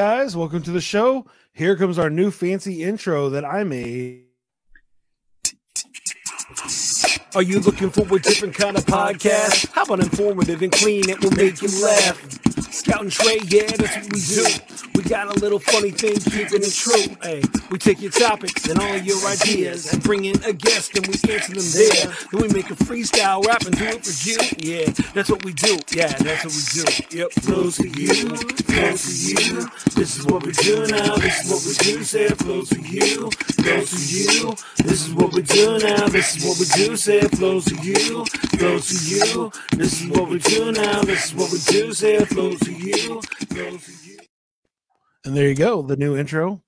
Guys, welcome to the show. Here comes our new fancy intro that I made. Are you looking for a different kind of podcast? How about informative and clean? It will make you laugh. Scout and Trey, yeah, that's what we do. We got a little funny thing, keeping it true. Hey, we take your topics and all your ideas and bring in a guest and we answer them there. Then we make a freestyle rap and do it for you. Yeah, that's what we do. Yeah, that's what we do. Yep, flows for you, flows for you. This is what we do now. This is what we do. Say flows for you, flows for you. This is what we do now. This is what we do. Say it flows for you, flows for you. This is what we do now. This is what we do. Say it flows for you, flows for you. And there you go, the new intro.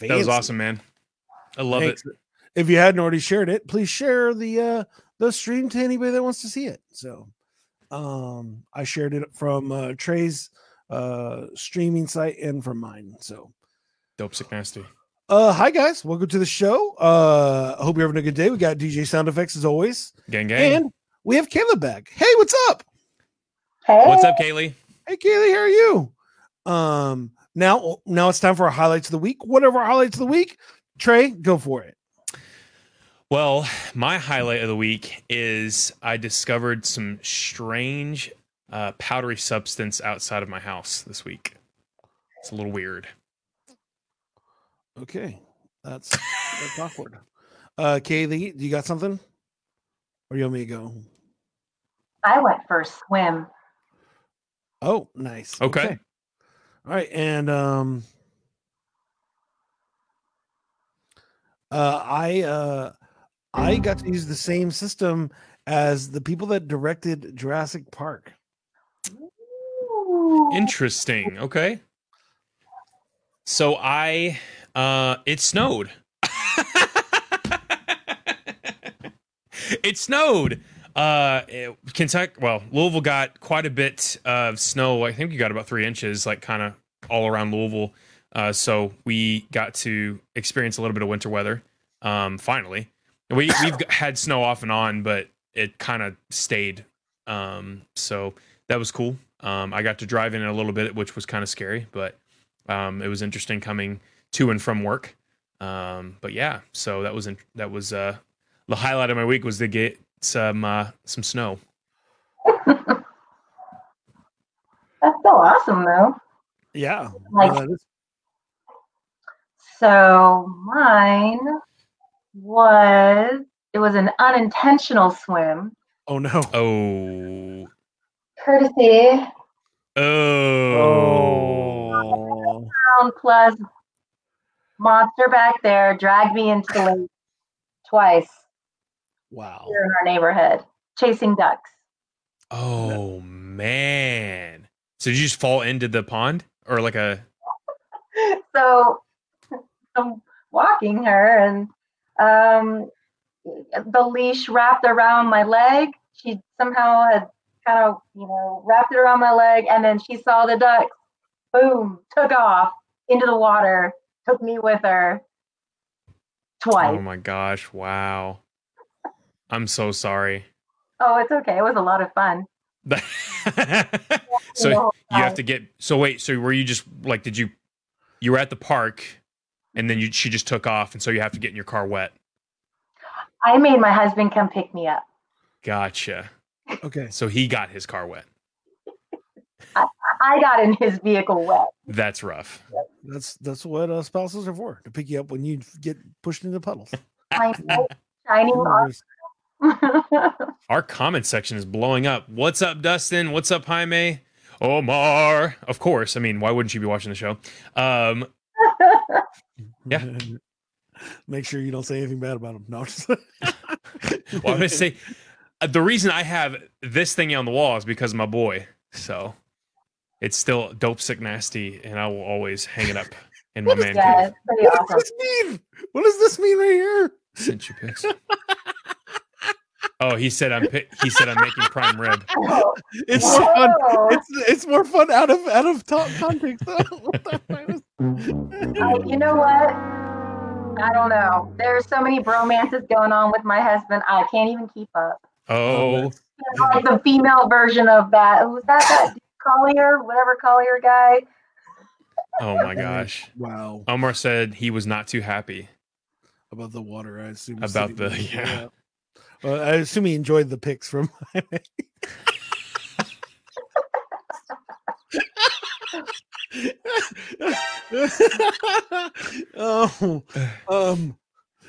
That was awesome, man. I love Thanks. it. If you hadn't already shared it, please share the uh the stream to anybody that wants to see it. So um I shared it from uh Trey's uh streaming site and from mine. So Dope sick nasty. Uh hi guys, welcome to the show. Uh I hope you're having a good day. We got DJ sound effects as always. Gang gang. And we have Kayla back. Hey, what's up? Hey. What's up, Kaylee? Hey Kaylee, how are you? Um now now it's time for our highlights of the week. Whatever our highlights of the week, Trey, go for it. Well, my highlight of the week is I discovered some strange uh, powdery substance outside of my house this week. It's a little weird. Okay. That's that's awkward. Uh Kaylee, do you got something? Or you want me to go? I went for a swim. Oh, nice. Okay. All right. And um uh I uh I got to use the same system as the people that directed Jurassic Park. Ooh. Interesting. Okay. So I uh it snowed. it snowed. Uh it- Kentucky well, Louisville got quite a bit of snow. I think you got about 3 inches like kind of all around Louisville. Uh so we got to experience a little bit of winter weather um finally. We we've had snow off and on, but it kind of stayed. Um so that was cool. Um, I got to drive in a little bit, which was kind of scary, but um, it was interesting coming to and from work. Um, but yeah, so that was in, that was uh, the highlight of my week was to get some uh, some snow. That's so awesome, though. Yeah. Like- uh, this- So mine was it was an unintentional swim, oh no. Oh, courtesy oh, Crown Plus monster back there dragged me into the lake twice Wow. here in our neighborhood, chasing ducks. oh man! So did you just fall into the pond or like a? so I'm walking her and um, the leash wrapped around my leg. She somehow had kind of, you know, wrapped it around my leg and then she saw the ducks, boom, took off into the water, took me with her oh twice. Oh my gosh! Wow. I'm so sorry. Oh, it's okay. It was a lot of fun. so you have to get so wait so were you just like did you you were at the park and then you she just took off and so you have to get in your car wet I made my husband come pick me up. gotcha Okay. so he got his car wet I got in his vehicle wet. that's rough That's that's what uh, spouses are for to pick you up when you get pushed into puddles. My knight shining our comment section is blowing up. What's up dustin? What's up jaime? Omar? Of course. I mean why wouldn't you be watching the show? Um Yeah. Make sure you don't say anything bad about them. No. well i'm gonna say uh, the reason i have this thing on the wall is because of my boy so it's still dope sick nasty and i will always hang it up in my man yeah, cave what awesome. does this mean? What does this mean right here? Sent you pics. oh, he said I'm. He said I'm making prime rib. Oh, It's so fun. It's it's more fun out of out of top context. I- uh, you know what? I don't know. There's so many bromances going on with my husband. I can't even keep up. Oh, Like the female version of that. Who's that? That Collier, whatever Collier guy. Oh my gosh. Wow. Omar said he was not too happy. About the water, I assume. About the- was- yeah. Well, I assume he enjoyed the pics from. oh, um,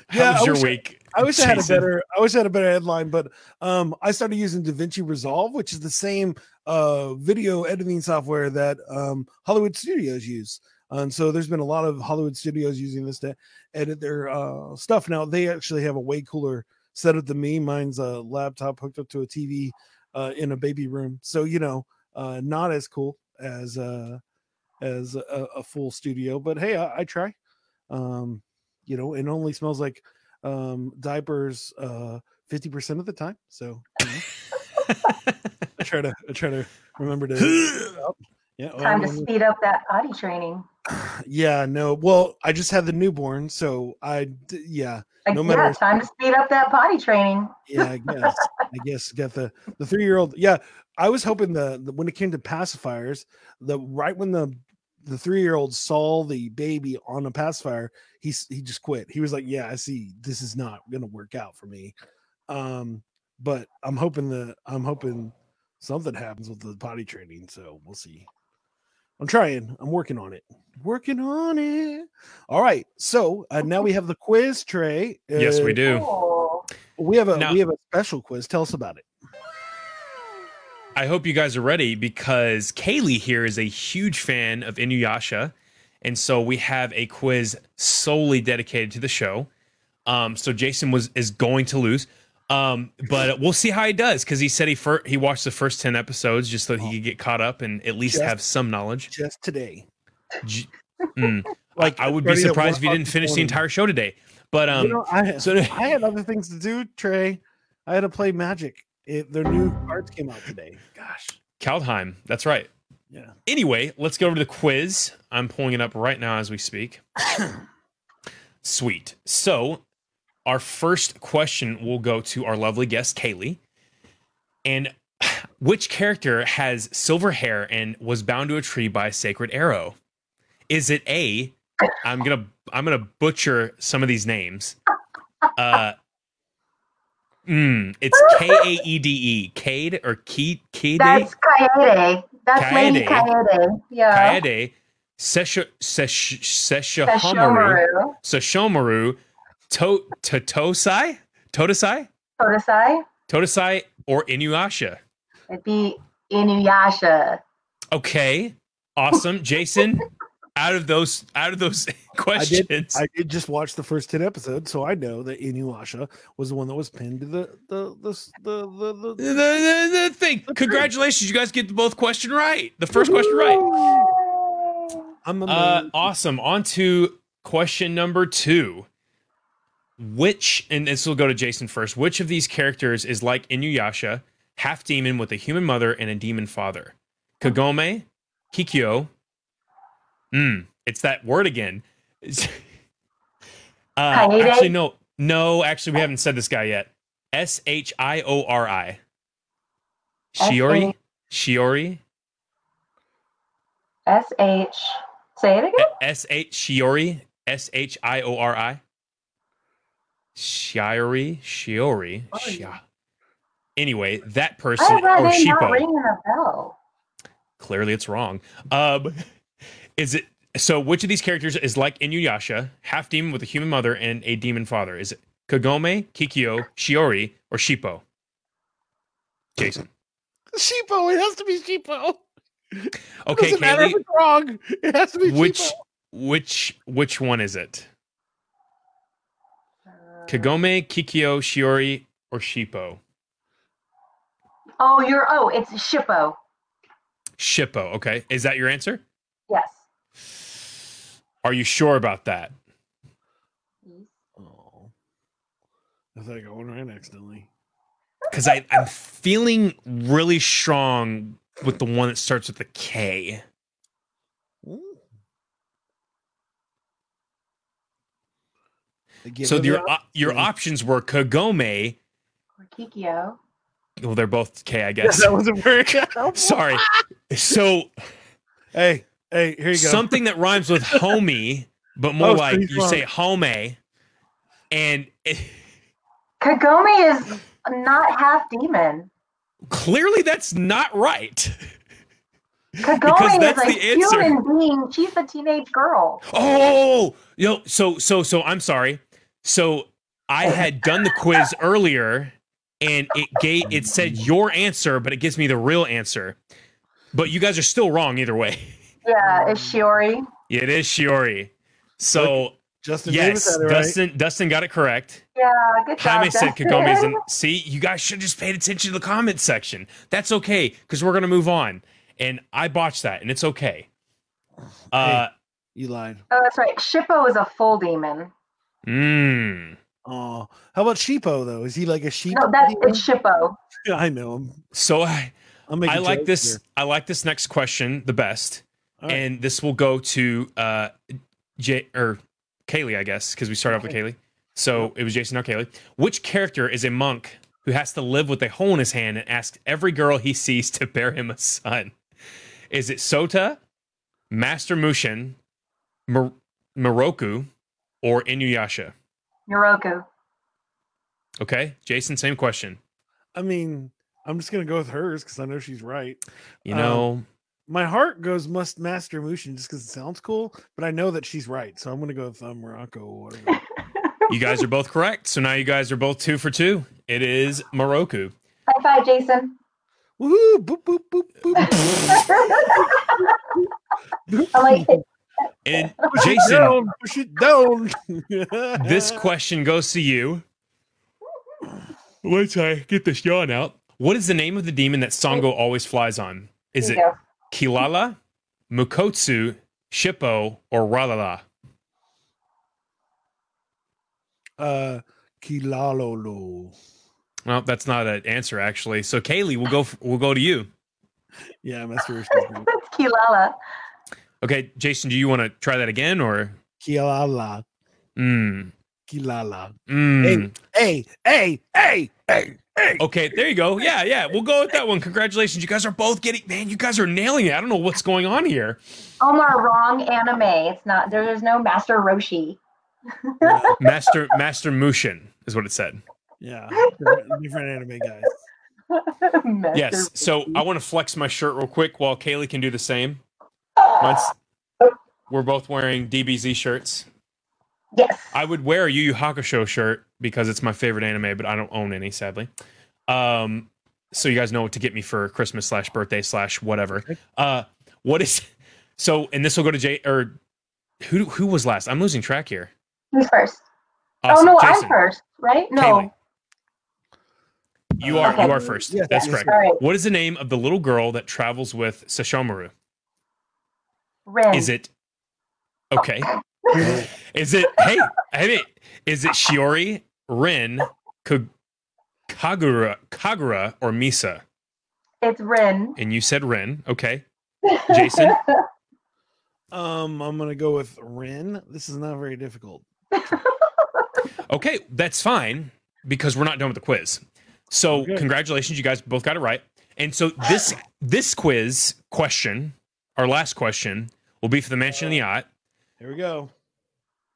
How Yeah, was I your wish I- week? I wish I had a better. I wish I had a better headline, but um, I started using DaVinci Resolve, which is the same uh video editing software that um Hollywood studios use. And so there's been a lot of Hollywood studios using this to edit their uh stuff. Now they actually have a way cooler setup than me. Mine's a laptop hooked up to a TV uh in a baby room. So you know, uh not as cool as uh as a, a full studio, but hey, I, I try. Um, you know, it only smells like um diapers uh 50% of the time. So you know, I try to I try to remember to yeah. oh, Time to no, no. speed up that potty training. Yeah, no. Well, I just had the newborn, so I d- yeah, Like, No yeah, matter- time to speed up that potty training. yeah, I guess. I guess got the the 3-year-old. Yeah, I was hoping the, the when it came to pacifiers, the right when the the 3-year-old saw the baby on a pacifier, he he just quit. He was like, "Yeah, I see this is not going to work out for me." Um but I'm hoping that I'm hoping something happens with the potty training, so we'll see. I'm trying. I'm working on it. Working on it. All right. So uh, now we have the quiz Trey. yes, we do. We have a Now- we have a special quiz. Tell us about it. I hope you guys are ready because Kaylee here is a huge fan of Inuyasha. And so we have a quiz solely dedicated to the show. Um, so Jason was is going to lose. Um, but we'll see how he does because he said he fir- he watched the first 10 episodes just so he could get caught up and at least Just- have some knowledge. Just today. J- Mm. Like I would be surprised if you didn't finish this the entire show today. But um, you know, I so- I had other things to do, Trey. I had to play Magic. It, their new cards came out today. Gosh. Kaldheim, that's right. Yeah. Anyway, let's go over to the quiz. I'm pulling it up right now as we speak. Sweet. So, our first question will go to our lovely guest, Kaylee. And which character has silver hair and was bound to a tree by a sacred arrow? Is it A? I'm gonna I'm gonna butcher some of these names. Uh, mm, it's K A E D E, Cade or Ke Kede? that's Kaede. That's Lady Kaede. Kaede. Yeah. Kaede, Sesha, Sesh, Seshomaru, Sesshomaru. Seshomaru, to, Totosai, Totosai, Todesai. Totosai, or Inuyasha. It'd be Inuyasha. Okay, awesome, Jason. Out of those, out of those I questions, did. I did just watch the first ten episodes, so I know that Inuyasha was the one that was pinned to the the the the the. the, the, the, the thing. Congratulations, you guys get both question right. The first question right. I'm Uh, awesome. On to question number two. Which, and this will go to Jason first. Which of these characters is like Inuyasha, half demon with a human mother and a demon father? Kagome, Kikyo. Hmm, it's that word again. uh, actually, no, no. Actually, we haven't said this guy yet. S H I O R I. Shiori, Shiori, S H. Say it again. S H Shiori, S H I O R I. Shiori, Shiori, Oh, Anyway, that person that or name not Shippo. ringing a bell? Clearly, it's wrong. Um, is it so? Which of these characters is like Inuyasha, half demon with a human mother and a demon father? Is it Kagome, Kikyo, Shiori, or Shippo? Jason. Sheepo. It has to be Sheepo. Okay, it Doesn't matter if it's wrong. It has to be Which Sheepo. which which one is it? Kagome, Kikyo, Shiori, or Shippo? Oh, you're. Oh, it's Shippo. Shippo. Okay. Is that your answer? Yes. Are you sure about that? Oh, I thought I got one right accidentally. Because I I'm feeling really strong with the one that starts with the K. Ooh. So your the op- your options. options were Kagome. Or Kikyo. Well, they're both K, I Yeah, guess. that wasn't very helpful. Sorry. So Hey, Hey, here you go. something that rhymes with homie, but more Oh, like you wrong. say home. And it, Kagome is not half demon. clearly that's not right. Kagome is that's a the answer. human being. She's a teenage girl. Oh, yo, so so so I'm sorry. So I oh. had done the quiz earlier and it gave it said your answer, but it gives me the real answer. But you guys are still wrong either way. Yeah, it's Shiori. It is Shiori. So Justin yes, Davis right. Dustin Dustin got it correct. Yeah, good job. Jaime said Kagome is in. See, you guys should have just paid attention to the comment section. That's okay because we're gonna move on. And I botched that, and it's okay. Uh, You lied. Oh, that's right. Shippo is a full demon. mm. Oh, how about Sheepo though? Is he like a sheep? No, that's it's Shippo. I know him. So I, I'm making I like this. here. I like this next question the best, All right. and this will go to uh, J or Kaylee, I guess, because we start off with Kaylee. So it was Jason or Kaylee. Which character is a monk who has to live with a hole in his hand and asks every girl he sees to bear him a son? Is it Sota, Master Mushin, Mor- Moroku, or Inuyasha? Yoroku. Okay, Jason, same question. I mean, I'm just gonna go with hers because I know she's right. You Um, know, My heart goes must master Mushin just because it sounds cool, but I know that she's right, so I'm gonna go with um, Morocco or whatever. you guys are both correct. So now you guys are both two for two. It is Moroku. High five, Jason. Woohoo! Boop boop boop boop. I like it. And Push it Jason, down, push it down. this question goes to you. Once I get this yawn out, what is the name of the demon that Sango always flies on? Is Here it you go. Kilala, Mukotsu, Shippo, or Ralala? uh, Kilalolo. Well, that's not an answer actually. So Kaylee, we'll go. We'll go to you. Yeah, master Mushin. It's Kilala. Okay, Jason, do you want to try that again or? Kilala. Mm, Kilala. mm. Hey, hey, hey, hey, hey. Okay, there you go. Yeah, yeah, we'll go with that one. Congratulations, you guys are both getting. Man, you guys are nailing it. I don't know what's going on here. Omar, wrong anime. It's not. There's no Master Roshi. Master Master Mushin is what it said. yeah. Different, different anime guys. Master Yes. So I want to flex my shirt real quick while Kaylee can do the same. Once we're both wearing DBZ shirts. Yes. I would wear a Yu Yu Hakusho shirt because it's my favorite anime, but I don't own any, sadly. Um, so you guys know what to get me for Christmas slash birthday slash whatever. Uh, what is so? And this will go to Jay or who? Who was last? I'm losing track here. Who's first? Awesome. oh no, Jason, I'm first, right? No. Kaylee. You are Okay. you are first. Yes, That's yes, correct. All right. What is the name of the little girl that travels with Sashomaru? Rin. Is it okay? Is it hey hey? Is it Shiori, Rin, Kagura, Kagura, or Misa? It's Rin. And you said Rin. Okay. Jason? Um, I'm gonna go with Rin. This is not very difficult. Okay, that's fine because we're not done with the quiz. So Okay. congratulations, you guys both got it right. And so this this quiz question, our last question, will be for the mansion in the yacht. Here we go.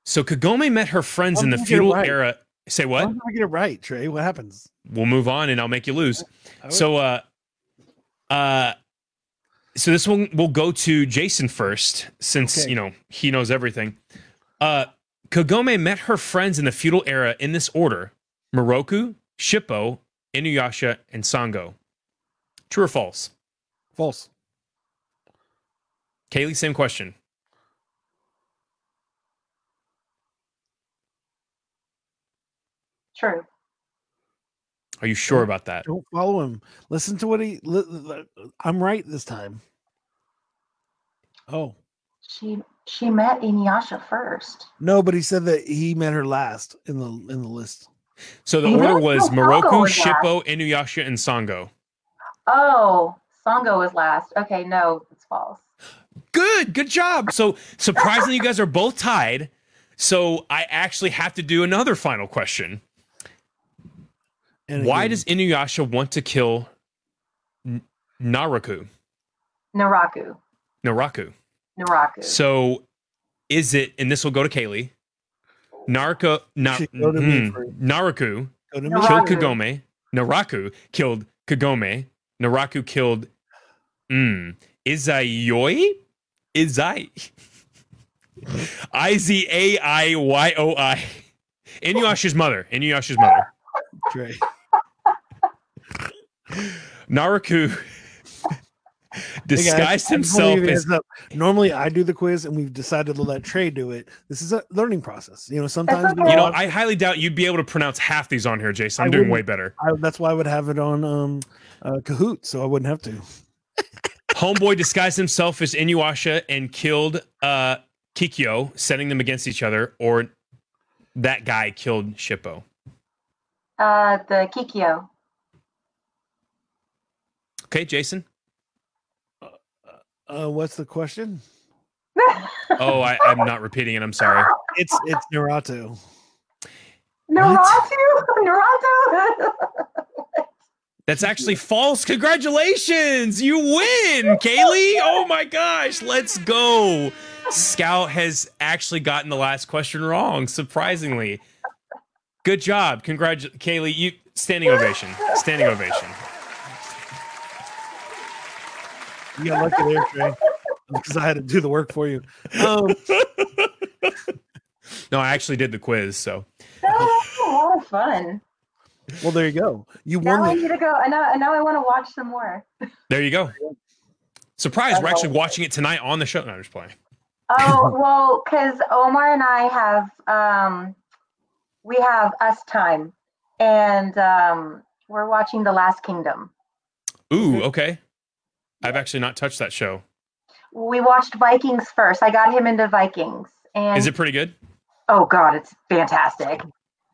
So Kagome met her friends in the you get it feudal right? era. Say what? How did we get it right, Trey? What happens? We'll move on and I'll make you lose. So uh uh so this one will go to Jason first since Okay. you know he knows everything. Uh Kagome met her friends in the feudal era in this order: Moroku, Shippo, Inuyasha, and Sango. True or false? false. Kaylee, same question. True. Are you sure about that? Don't follow him. Listen to what he. Li- li- I'm right this time. Oh She she met Inuyasha first. no, but he said that he met her last in the in the list. So the He order was No, Moroku, was. Shippo, Inuyasha, and Sango. Oh, Sango was last. Okay, no, it's false. Good, good job. So surprisingly, you guys are both tied. So I actually have to do another final question. And Why again, does Inuyasha want to kill N- Naraku? Naraku. Naraku. Naraku. So, is it? And this will go to Kaylee. Narco, na, to mm, first. To. Naraku. killed Kagome. Naraku killed Kagome. Naraku killed mm, Izayoi? Izai. I Z A I Y O I. Inuyasha's mother. Inuyasha's mother. Trey. Naruku Hey, guys, disguised himself as up. Normally, I do the quiz, and we've decided to let Trey do it. This is a learning process. You know, sometimes we you know, watch- I highly doubt you'd be able to pronounce half these on here, Jason. I'm I doing way better. I, that's why I would have it on um, uh, Kahoot, so I wouldn't have to. Homeboy disguised himself as Inuyasha and killed uh Kikyo, setting them against each other, or that guy killed Shippo. uh, the Kikyo. Okay, Jason. Uh, what's the question? Oh, I, I'm not repeating it. I'm sorry. It's it's Naruto. Naruto? Naruto? That's actually false. Congratulations. You win, Kaylee. Oh my gosh. Let's go. Scout has actually gotten the last question wrong, surprisingly. Good job. Congratulations, Kaylee. You standing ovation. Standing ovation. You got lucky there, Trey, because I had to do the work for you. Um, No, I actually did the quiz, so That's a lot of fun. well, there you go. You Now I. The, need to go. And now, and now I want to watch some more. there you go. Surprise, we're actually watching it tonight on the show. No, I'm just playing. Oh well, because Omar and I have um, we have us time, and um, we're watching The Last Kingdom. Ooh, okay. I've actually not touched that show. We watched Vikings first. I got him into Vikings, and Is it pretty good? oh god, it's fantastic.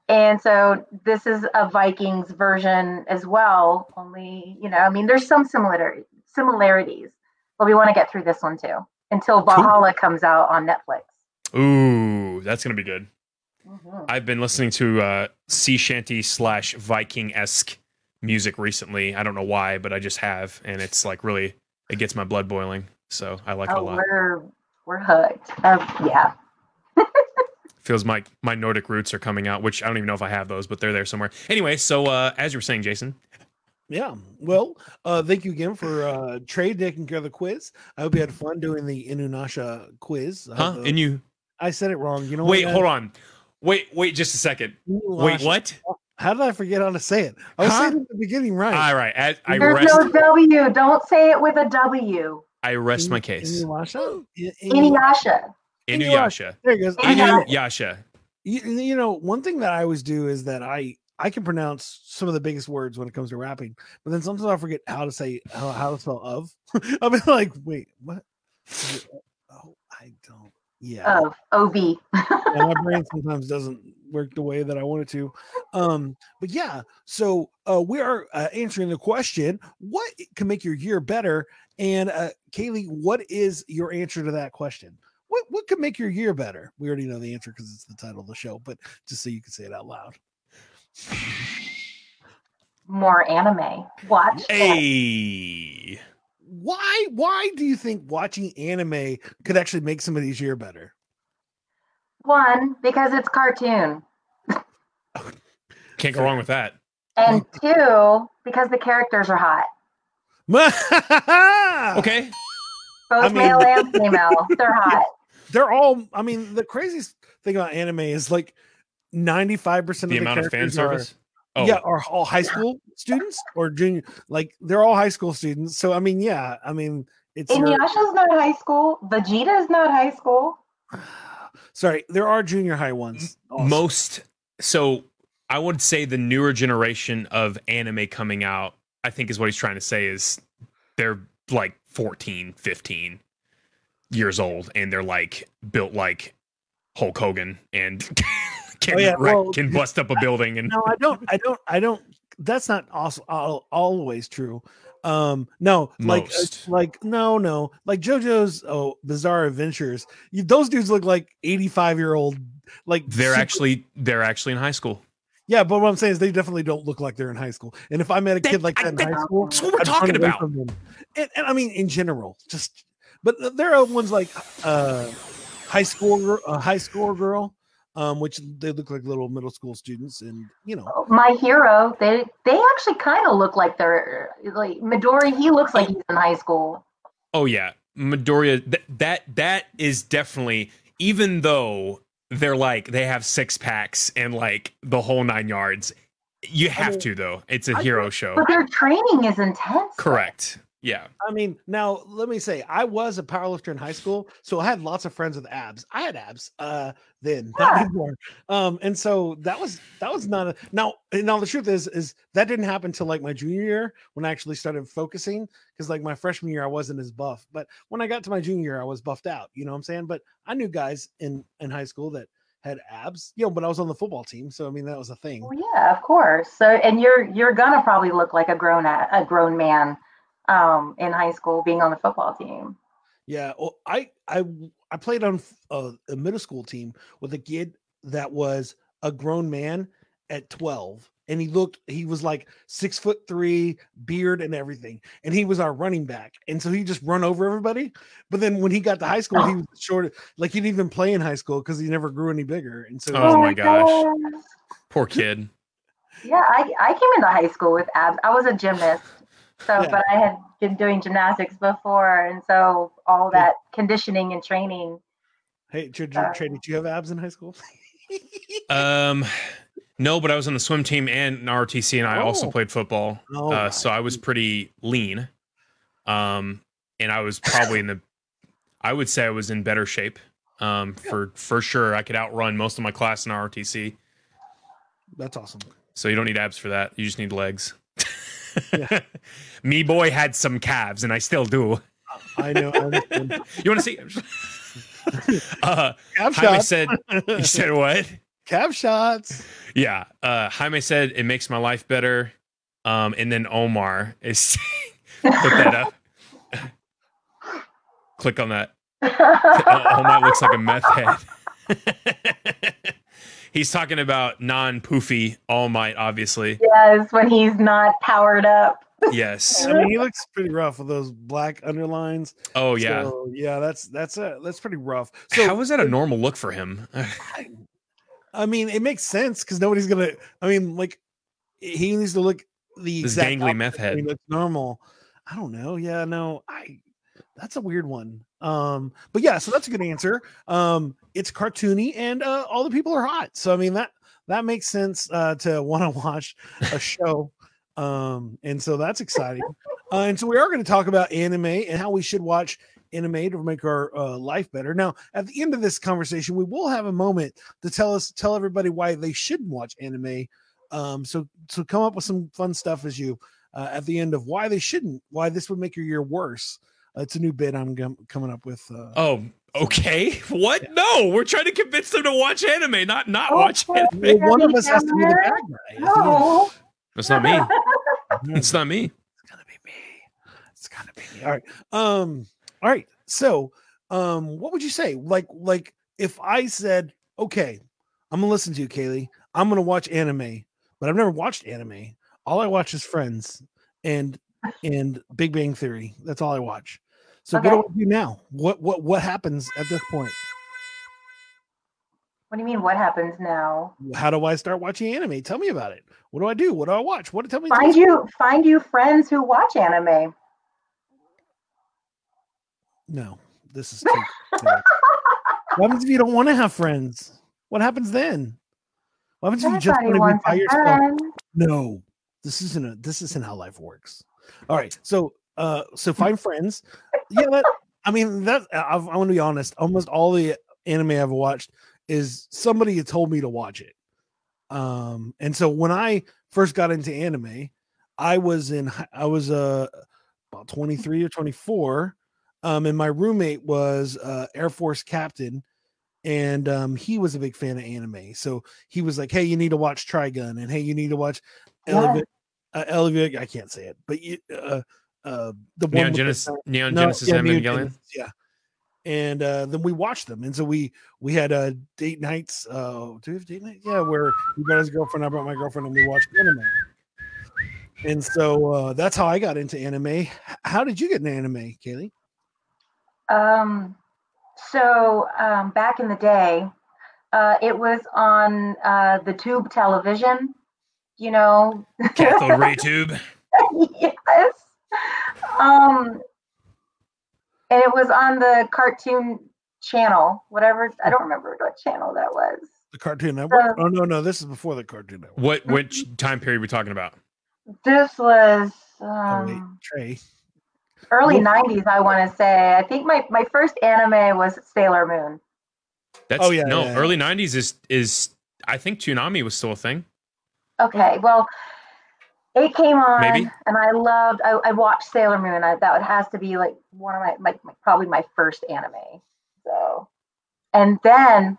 And so this is a Vikings version as well. Only you know, I mean, there's some similar similarities, but we want to get through this one too until Valhalla comes out on Netflix. Ooh, that's gonna be good. Mhm. I've been listening to uh, sea shanty slash Viking esque music recently. I don't know why, but I just have, and it's like really it gets my blood boiling. So I like it a Oh, lot. we're we're hooked. Uh, yeah. Feels like my Nordic roots are coming out, which I don't even know if I have those, but they're there somewhere. Anyway, so uh, as you were saying, Jason, yeah. Well, uh, thank you again for uh, Trey taking care of the quiz. I hope you had fun doing the Inunasha quiz. Huh? hope, uh, And you I said it wrong. You know. wait, what, hold on, wait, wait, just a second. Wait, what? How did I forget how to say it? I was Huh? saying it at the beginning right. All right, as, I There's rest, no W. Don't say it with a W. I rest my In- case. Inuyasha? I- Inu- Inuyasha. Inuyasha, There it goes. Inuyasha. Inuyasha. You, you know, one thing that I always do is that I I can pronounce some of the biggest words when it comes to rapping, but then sometimes I forget how to say how, how to spell of. I'll be like, wait, what? Oh, I don't. Yeah, Of OV. yeah, my brain sometimes doesn't work the way that I want it to. Um, but yeah, so uh, we are uh, answering the question: What can make your year better? And uh, Kaylee, what is your answer to that question? What what could make your year better? We already know the answer because it's the title of the show, but just so you can say it out loud. More anime. Watch. Hey, Why why do you think watching anime could actually make somebody's year better? One, because it's cartoon. can't go wrong with that. And two, because the characters are hot. Okay, Both I mean- male and female. They're hot. They're all. I mean, the craziest thing about anime is like ninety five percent the of the amount of fan characters are- service. Oh, Yeah, are all high school students or junior? Like they're all high school students. So I mean, yeah, I mean, it's your- Inuyasha's not high school. Vegeta's not high school. sorry, there are junior high ones. also. most so i would say the newer generation of anime coming out i think is what he's trying to say is they're like 14 15 years old and they're like built like hulk hogan and can, Oh, yeah, wreck- well- can bust up a building and no, I don't. I don't. I don't. That's not also al- always true. Um, no, like, uh, Most. like, no, no, like JoJo's oh Bizarre Adventures. You, those dudes look like eighty-five year old. Like they're super- actually they're actually in high school yeah. But what I'm saying is they definitely don't look like they're in high school. And if I met a They- kid like I- that in they- high school, that's what we're I'd talking about. And, and I mean, in general, just but there are ones like uh, high school, a high school girl, um, which they look like little middle school students, and you know, My hero, they they actually kind of look like they're like Midori. He looks like he's in high school. Oh yeah, Midoriya. Th- that that is definitely. Even though they're like they have six packs and like the whole nine yards, you have mean, to though. It's a I- hero show. But their training is intense. Correct. Yeah. I mean, now let me say, I was a powerlifter in high school, so I had lots of friends with abs. I had abs uh then, not Yeah. anymore. Um, and so that was that was not a now. Now the truth is, is that didn't happen until like my junior year when I actually started focusing. Because like my freshman year, I wasn't as buff, but when I got to my junior year, I was buffed out. You know what I'm saying? But I knew guys in in high school that had abs. You know, but I was on the football team, so I mean that was a thing. Well, yeah, of course. So, and you're you're gonna probably look like a grown a, a grown man um, in high school, being on the football team. Yeah, well, I I I played on a, a middle school team with a kid that was a grown man at 12 and he looked he was like six foot three beard and everything and he was our running back and so he just run over everybody but then when he got to high school he was short like he didn't even play in high school because he never grew any bigger and so Oh my gosh. gosh. Poor kid. Yeah, I, I came into high school with abs. I was a gymnast. So, Yeah. but I had been doing gymnastics before. And so all Yeah. that conditioning and training. hey Trey, Uh, Trey, did you have abs in high school Um, no, but I was on the swim team and ROTC, and I also Oh. played football. Oh, uh, so I was pretty lean. Um, and I was probably in the, I would say I was in better shape. Um, for for sure, I could outrun most of my class in ROTC. that's awesome So you don't need abs for that. You just need legs. Yeah. Me boy had some calves, and I still do. i know You want to see? uh, calf Jaime shots said. You said what? calf shots Yeah. Uh, Jaime said it makes my life better. Um, and then Omar is put that up. Click on that. Uh, Omar looks like a meth head. He's talking about non poofy All Might, obviously. yes, when he's not powered up. Yes. i mean he looks pretty rough with those black underlines Oh yeah. So, yeah, that's that's a that's pretty rough. So How is that a normal look for him? I mean, it makes sense because nobody's gonna. I mean, like he needs to look the This exact gangly meth head. He looks normal. I don't know. Yeah, no, I. That's a weird one. Um, but yeah, so that's a good answer. Um, it's cartoony and uh, all the people are hot. So I mean that that makes sense uh, to want to watch a show. Um, and so that's exciting. Uh, and so we are going to talk about anime and how we should watch anime to make our uh, life better. Now, at the end of this conversation, we will have a moment to tell us tell everybody why they shouldn't watch anime. Um, so so come up with some fun stuff as you uh, at the end of why they shouldn't, why this would make your year worse. Uh, it's a new bit I'm gum- coming up with. Uh, Oh, okay. What? No, we're trying to convince them to watch anime, not not Oh, watch well, anime. well, one of us has to be the bad guy. at the end. No. It's not me. It's not me. It's gonna be me. It's gonna be me. All right. Um. All right. So, um, what would you say? Like, like if I said, okay, I'm gonna listen to you, Kaylee. I'm gonna watch anime, but I've never watched anime. All I watch is Friends and and Big Bang Theory. That's all I watch. So what do I do now? What what what happens at this point? What do you mean? What happens now? How do I start watching anime? Tell me about it. What do I do? What do I watch? What tell me? Find you find you friends who watch anime. No, this is. Too, what happens if you don't want to have friends? What happens then? What happens if you just want to be by yourself? No, this isn't a. This isn't how life works. All right, so uh, so find friends. Yeah, that, I mean that. I've, I want to be honest. Almost all the anime I've watched is somebody had told me to watch it. Um, and so when I first got into anime, I was in. I was uh about twenty three or twenty four. Um, and my roommate was uh Air Force captain, and um, he was a big fan of anime. So he was like, "Hey, you need to watch Trigun," and "Hey, you need to watch Yeah. Elevate." Uh, Elevate, I can't say it, but you, uh, uh, the one Neon with the- Genesis, Neon no, Genesis yeah, Evangelion. Genesis, yeah. And uh, then we watched them, and so we we had uh, date nights. Uh, do we have date night? Yeah, where he brought his girlfriend, I brought my girlfriend, and we watched anime. And so uh, that's how I got into anime. How did you get into anime, Kaylee? Um, so um, back in the day, uh, it was on uh, the tube television. You know, Cathode ray tube. yes. Um, and it was on the cartoon channel, whatever. I don't remember what channel that was. The Cartoon Network. Oh no, no, this is before the Cartoon Network. What which time period are we talking about? This was Oh, wait, um, Trey. early Well- 90s, I want to say. I think my, my first anime was Sailor Moon. That's Oh, yeah, no yeah, yeah. early '90s is is I think Toonami was still a thing. Okay, well, it came on, Maybe. and I loved. I, I watched Sailor Moon. I, that has to be like one of my, my, my probably my first anime. So, and then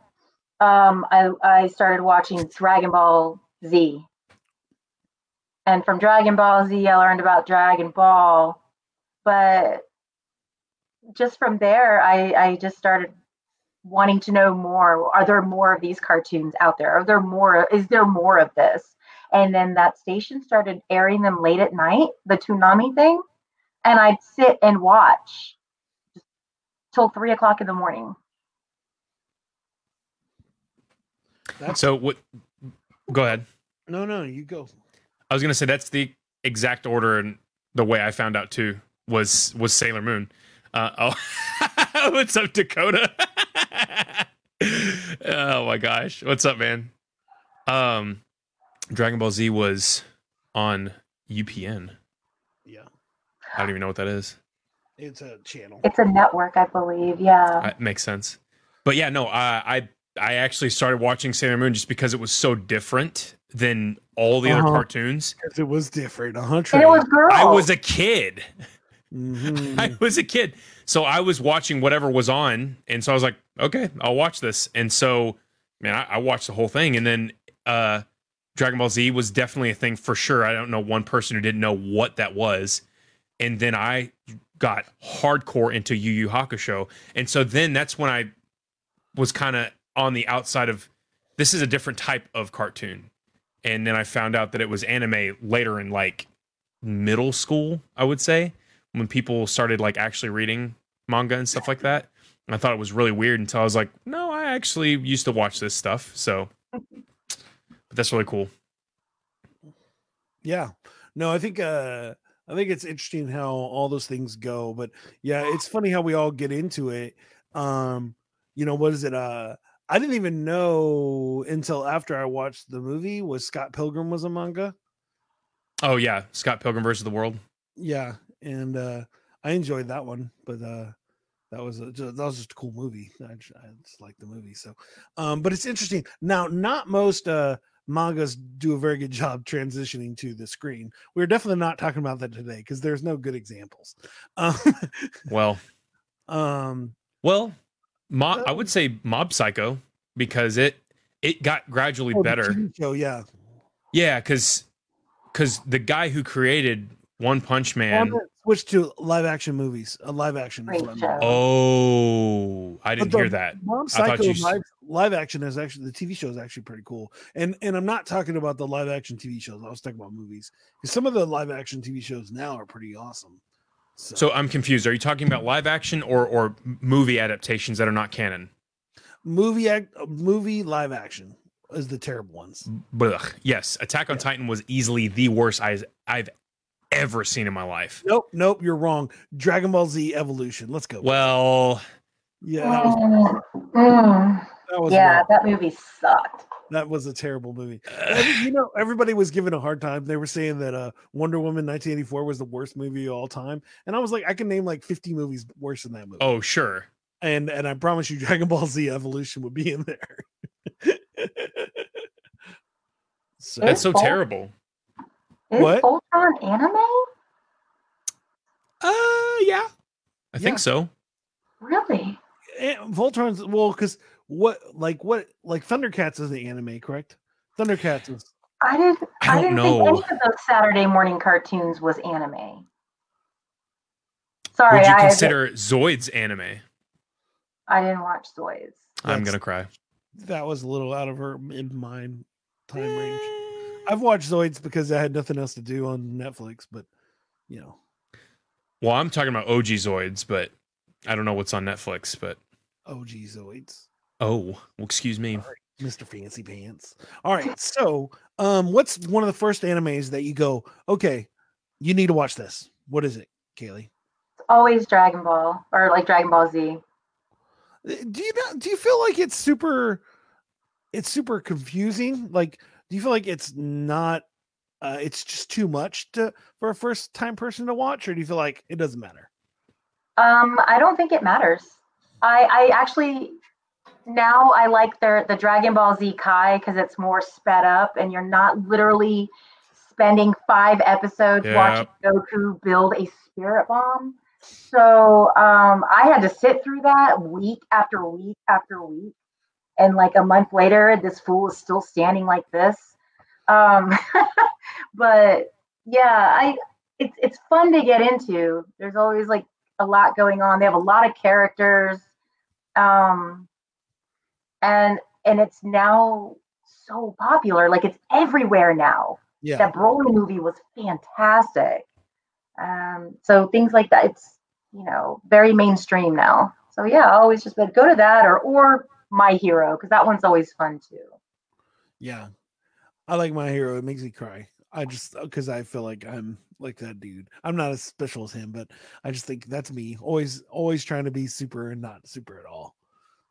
um, I I started watching Dragon Ball Z, and from Dragon Ball Z, I learned about Dragon Ball, but just from there, I I just started wanting to know more. Are there more of these cartoons out there? Are there more? Is there more of this? And then that station started airing them late at night, the Toonami thing, and I'd sit and watch till three o'clock in the morning. That's So what? Go ahead. no, no. You go. I was gonna say that's the exact order and the way I found out too was was Sailor Moon. Uh, oh, what's up, Dakota? oh my gosh, what's up, man? Um, Dragon Ball Z was on UPN. Yeah, I don't even know what that is. it's a channel. It's a network, I believe. Yeah. That makes sense. But yeah, no, I I I actually started watching Sailor Moon just because it was so different than all the other Uh-huh. cartoons. Because it was different. A hundred. And it was girls. I was a kid. Mhm. I was a kid. So I was watching whatever was on. And so I was like, okay, I'll watch this. And so, man, I, I watched the whole thing. And then uh, Dragon Ball Z was definitely a thing for sure. I don't know one person who didn't know what that was. And then I got hardcore into Yu Yu Hakusho. And so then that's when I was kind of on the outside of this is a different type of cartoon. And then I found out that it was anime later in like middle school, I would say when people started like actually reading manga and stuff like that. And I thought it was really weird until I was like, no, I actually used to watch this stuff. So but that's really cool. Yeah. No, I think uh I think it's interesting how all those things go, but yeah, it's funny how we all get into it. Um, you know, what is it? Uh I didn't even know until after I watched the movie was Scott Pilgrim was a manga. Oh yeah, Scott Pilgrim versus the World. Yeah, and uh I enjoyed that one, but uh that was a, that was just a cool movie. I just, I just like the movie. So, um, but it's interesting. Now, not most uh mangas do a very good job transitioning to the screen. We're definitely not talking about that today because there's no good examples. Um, Well, um well, Mo- I would say Mob Psycho because it it got gradually oh, better. Yeah. Yeah, because because the guy who created One Punch Man. Switch to live action movies. A live action. is Great what I show. meant. Oh, I didn't But the hear that. Mob Psycho you live, live action is actually the TV show is actually pretty cool. And and I'm not talking about the live action TV shows. I was talking about movies. 'Cause some of the live action TV shows now are pretty awesome. So, So I'm confused. Are you talking about live action or or movie adaptations that are not canon? movie act, movie live action is the terrible ones. Blech. Yes, Attack on Titan was easily the worst I've, I've ever seen in my life. Nope, nope, you're wrong. Dragon Ball Z Evolution. Let's go. Well, yeah, that was, Mm, mm. that was yeah, wrong. that movie sucked. that was a terrible movie. uh, you know, everybody was giving a hard time. They were saying that uh, Wonder Woman 1984 was the worst movie of all time, and I was like, I can name like 50 movies worse than that movie. oh sure. and and I promise you, Dragon Ball Z Evolution would be in there. so That's so Paul? terrible. Is What? Voltron anime? Uh yeah. I Yeah. think so. Really? eh, Voltron's well, because what like what like Thundercats is the anime, correct? Thundercats is I didn't. I don't didn't know. think any of those Saturday morning cartoons was anime. Sorry, Would you I consider Zoids anime? I didn't watch Zoids. I'm That's- gonna cry. that was a little out of her in mind time range. I've watched Zoids because I had nothing else to do on Netflix, but you know, Well, I'm talking about OG Zoids, but I don't know what's on Netflix, but geez, Zoids. oh, well, excuse me. Mr. Fancy Pants. All right. So, um, what's one of the first animes that you go, okay, you need to watch this? What is it, Kaylee? It's always Dragon Ball or like Dragon Ball Z. Uh, Do you not, do you feel like it's super it's super confusing? Like, do you feel like it's not uh it's just too much to for a first time person to watch, or do you feel like it doesn't matter? Um, I don't think it matters. I I actually now I like their the Dragon Ball Z Kai because it's more sped up and you're not literally spending five episodes Yeah. watching Goku build a spirit bomb. So um, I had to sit through that week after week after week, and like a month later, this fool is still standing like this. Um, but yeah, I it's it's fun to get into. There's always like a lot going on. They have a lot of characters, um, and and it's now so popular. Like it's everywhere now. Yeah. That Broly movie was fantastic. Um, so things like that. It's you know very mainstream now. So yeah, I always just would go to that or or My Hero because that one's always fun too. Yeah. I like my hero. It makes me cry. I just because I feel like I'm like that dude. I'm not as special as him, but I just think that's me. Always, always trying to be super and not super at all.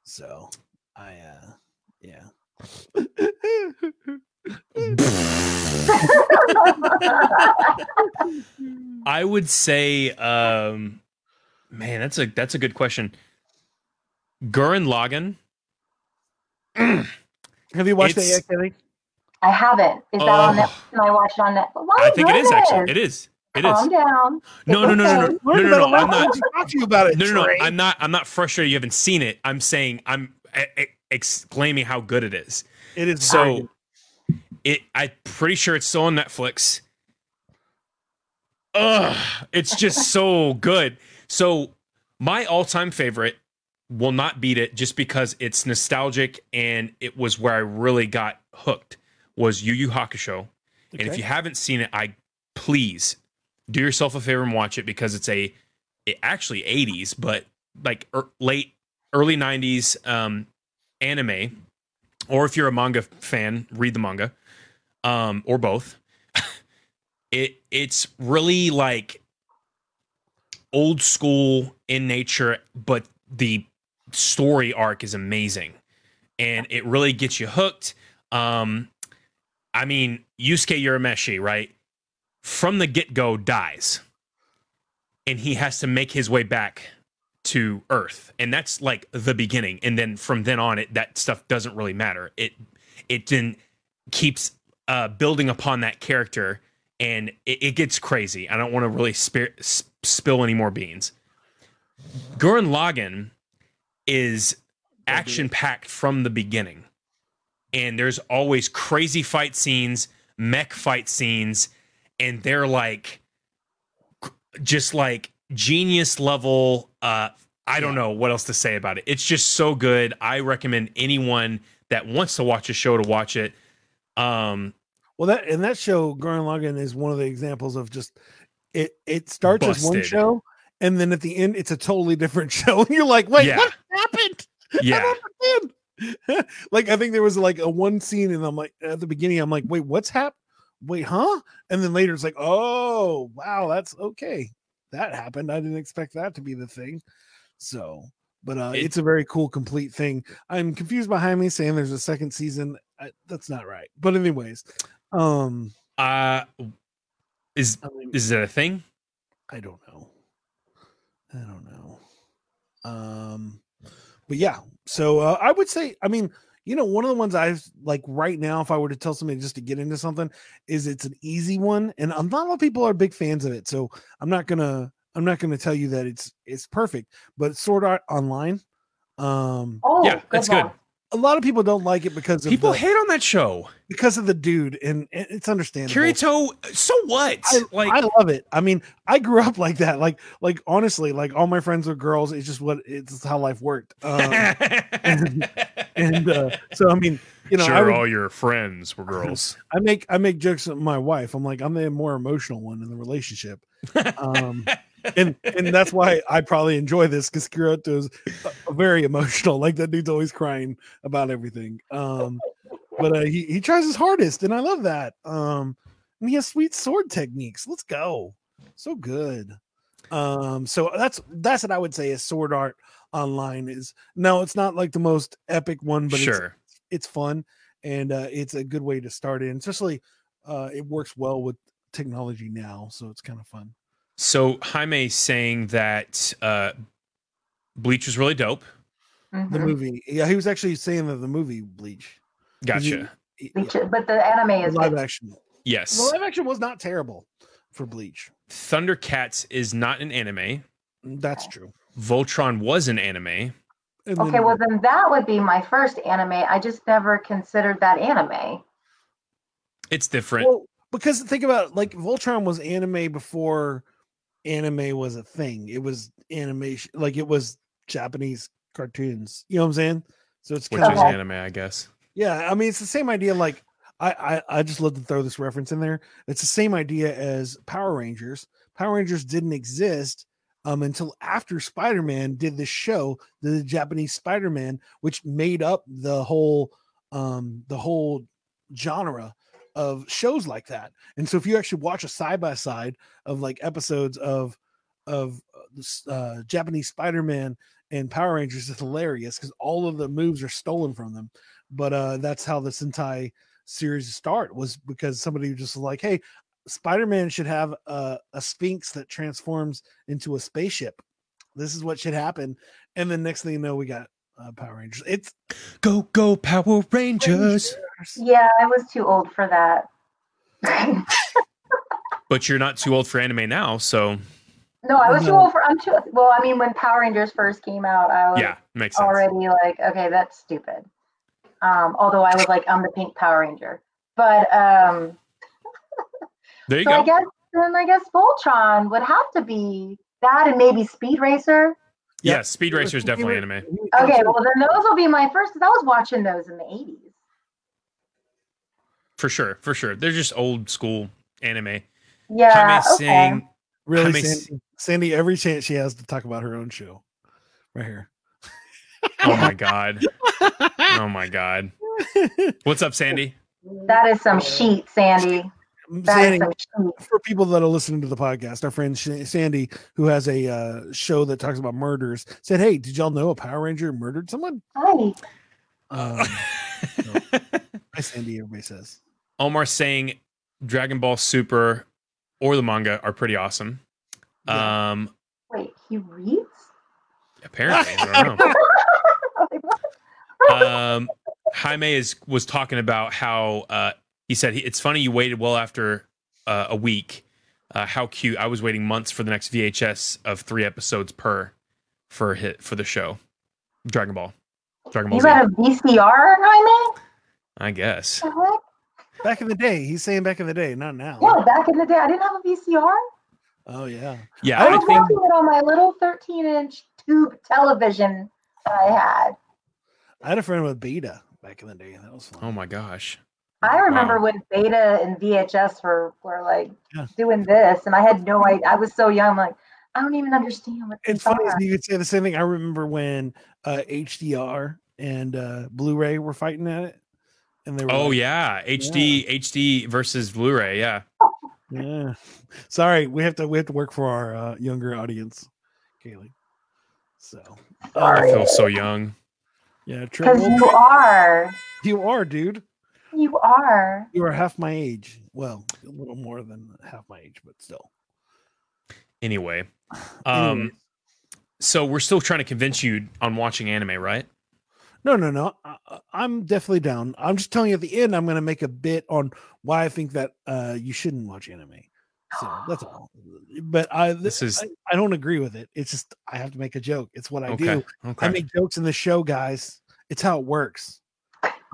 So I uh yeah. I would say, um, man, that's a that's a good question. Gurren Lagann. Have you watched that It's- yet, Kelly? I haven't. Is that on Oh. Netflix? Can I watch it on Netflix? Why I think it is actually. goodness. It is. It Calm is. down. No, no, no, no, no, no, Okay. no, no, no. I'm not. to talk to you about it. No, no, no. Trey. I'm not. I'm not frustrated. You haven't seen it. I'm saying I'm exclaiming how good it is. It is So, it. I'm pretty sure it's still on Netflix. Ugh, it's just so good. So, my all-time favorite will not beat it just because it's nostalgic and it was where I really got hooked. Was Yu Yu Hakusho, and if you haven't seen it, I please do yourself a favor and watch it because it's a it actually 80s, but like er, late early 90s um, anime. Or if you're a manga fan, read the manga, um, or both. it it's really like old school in nature, but the story arc is amazing, and it really gets you hooked. Um, I mean, Yusuke Urameshi, right? From the get go, dies. And he has to make his way back to Earth. And that's like the beginning. And then from then on, it that stuff doesn't really matter. It it then keeps uh, building upon that character and it, it gets crazy. I don't want to really spir- s- spill any more beans. Gurren Lagann is action packed from the beginning and there's always crazy fight scenes, mech fight scenes, and they're like just like genius level uh I don't know what else to say about it. It's just so good. I recommend anyone that wants to watch a show to watch it. Um Well, that and that show, Gurren Lagann, is one of the examples of just it. It starts as one show, and then at the end, it's a totally different show. And you're like, wait, Yeah. what happened? yeah. I like, I think there was like a one scene, and I'm like, at the beginning, I'm like, wait, what's happened? Wait, huh? And then later, it's like, oh, wow, that's okay. That happened. I didn't expect that to be the thing. So, but uh, It- it's a very cool, complete thing. I'm confused behind me saying there's a second season. I, that's not right. But anyways, um, Uh is I, mean, is it a thing? I don't know. I don't know. Um, but yeah. So uh, I would say, I mean, you know, one of the ones I've like right now, if I were to tell somebody just to get into something, is it's an easy one, and a lot of people are big fans of it. So I'm not gonna, I'm not gonna tell you that it's it's perfect, but Sword Art Online. Um, Oh, Yeah, that's good. One. a lot of people don't like it because of People the, hate on that show. because of the dude, and, and it's understandable. Kirito, so what? I, like I love it. I mean, I grew up like that. Like, like honestly, like all my friends are girls. It's just what it's how life worked. Um, and uh, so, I mean, you know, I, sure would- all your friends were girls. I make I make jokes with my wife. I'm like, I'm the more emotional one in the relationship. Um, and and that's why I probably enjoy this because Kirito is very emotional. Like that dude's always crying about everything. Um, but uh, he he tries his hardest, and I love that. Um, and he has sweet sword techniques. Let's go, so good. Um, so that's that's what I would say is sword art online is no, it's not like the most epic one, but sure. it's it's fun and uh, it's a good way to start in. Especially, uh, it works well with technology now, so it's kind of fun. So Jaime saying that uh, Bleach was really dope. The Mhm. movie, yeah, he was actually saying that the movie Bleach. Gotcha. he- Which- yeah, But the anime the is live good. action. Yes. The live action was not terrible for Bleach. Thundercats is not an anime. That's true. Voltron was an anime. And Okay, then- well then that would be my first anime. I just never considered that anime. It's different. Well, because think about it, like Voltron was anime before anime was a thing. It was animation, like it was Japanese cartoons. You know what I'm saying? So it's which kind is anime, I guess. yeah. I mean, it's the same idea. Like I, I, I just love to throw this reference in there. It's the same idea as Power Rangers. Power Rangers didn't exist um, until after Spider Man did this show, the Japanese Spider Man, which made up the whole, um, the whole genre of shows like that. And so if you actually watch a side by side of like episodes of of uh, uh, Japanese Spider Man and Power Rangers, it's hilarious because all of the moves are stolen from them. But uh, that's how the Sentai series start was because somebody just was like, hey, Spider Man should have a, a Sphinx that transforms into a spaceship. This is what should happen. And then next thing you know, we got uh, Power Rangers. It's Go go Power Rangers. Yeah, I was too old for that. But you're not too old for anime now, so no, I was too old for. I'm too. Well, I mean, when Power Rangers first came out, I was yeah, makes sense. already like, okay, that's stupid. Um, although I was like, I'm the pink Power Ranger. But um, There you so I guess then I guess Voltron would have to be that, and maybe Speed Racer. Yeah. Yeah, Speed Racer is definitely anime. Okay, well then those will be my first. Because I was watching those in the 80s. For sure, for sure. They're just old school anime. Yeah. Jaime okay. saying Really, Jaime s- Sandy, Sandy, every chance she has to talk about her own show, right here. Oh my god. Oh my god. What's up, Sandy? That is some sheet, Sandy. That is Sandy, some for people that are listening to the podcast, our friend Sandy, who has a uh, show that talks about murders, said, "Hey, did y'all know a Power Ranger murdered someone?" Hi. Um, hi, Sandy. Everybody says. Omar saying Dragon Ball Super or the manga are pretty awesome. Yeah. Um Wait, he reads? apparently, I don't know. um, Jaime is was talking about how uh, he said it's funny you waited well after uh, a week. Uh, how cute! I was waiting months for the next VHS of three episodes per for hit for the show, Dragon Ball, Dragon Ball You Z. got a VCR, Jaime? I guess. The heck? Back in the day, he's saying back in the day, not now. Yeah, back in the day, I didn't have a VCR. Oh yeah. Yeah, I I was think watching it on my little 13 inch tube television that I had. I had a friend with Beta back in the day. That was fun. Oh my gosh. I remember Wow. when Beta and VHS were, were like Yeah. doing this, and I had no idea. I was so young, like, I don't even understand what It's funny are. you could say the same thing. I remember when uh, HDR and uh, Blu-ray were fighting at it, and they were. Oh like, yeah, HD HD versus Blu-ray. Yeah. yeah. Sorry, we have to we have to work for our uh, younger audience, Kaylee. So I feel so young. yeah, true. Because you are. You are, dude. You are. You are half my age. Well, a little more than half my age, but still. Anyway, um, so we're still trying to convince you on watching anime, right? No, no, no. I, I- I'm definitely down. I'm just telling you at the end, I'm going to make a bit on why I think that uh, you shouldn't watch anime. So that's all. But I, This is- I, I don't agree with it. It's just I have to make a joke. It's what I Okay. do. I make jokes in the show, guys. It's how it works.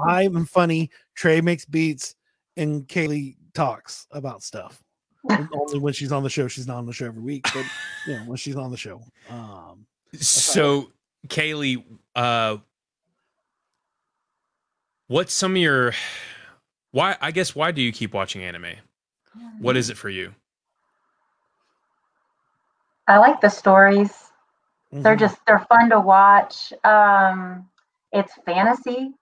I'm funny. Trey makes beats, and Kaylee talks about stuff. Only when she's on the show. She's not on the show every week, but you know when she's on the show. Um, So, Kaylee, uh, what's some of your why? I guess why do you keep watching anime? What is it for you? I like the stories. They're Mhm. just they're fun to watch. Um, it's fantasy.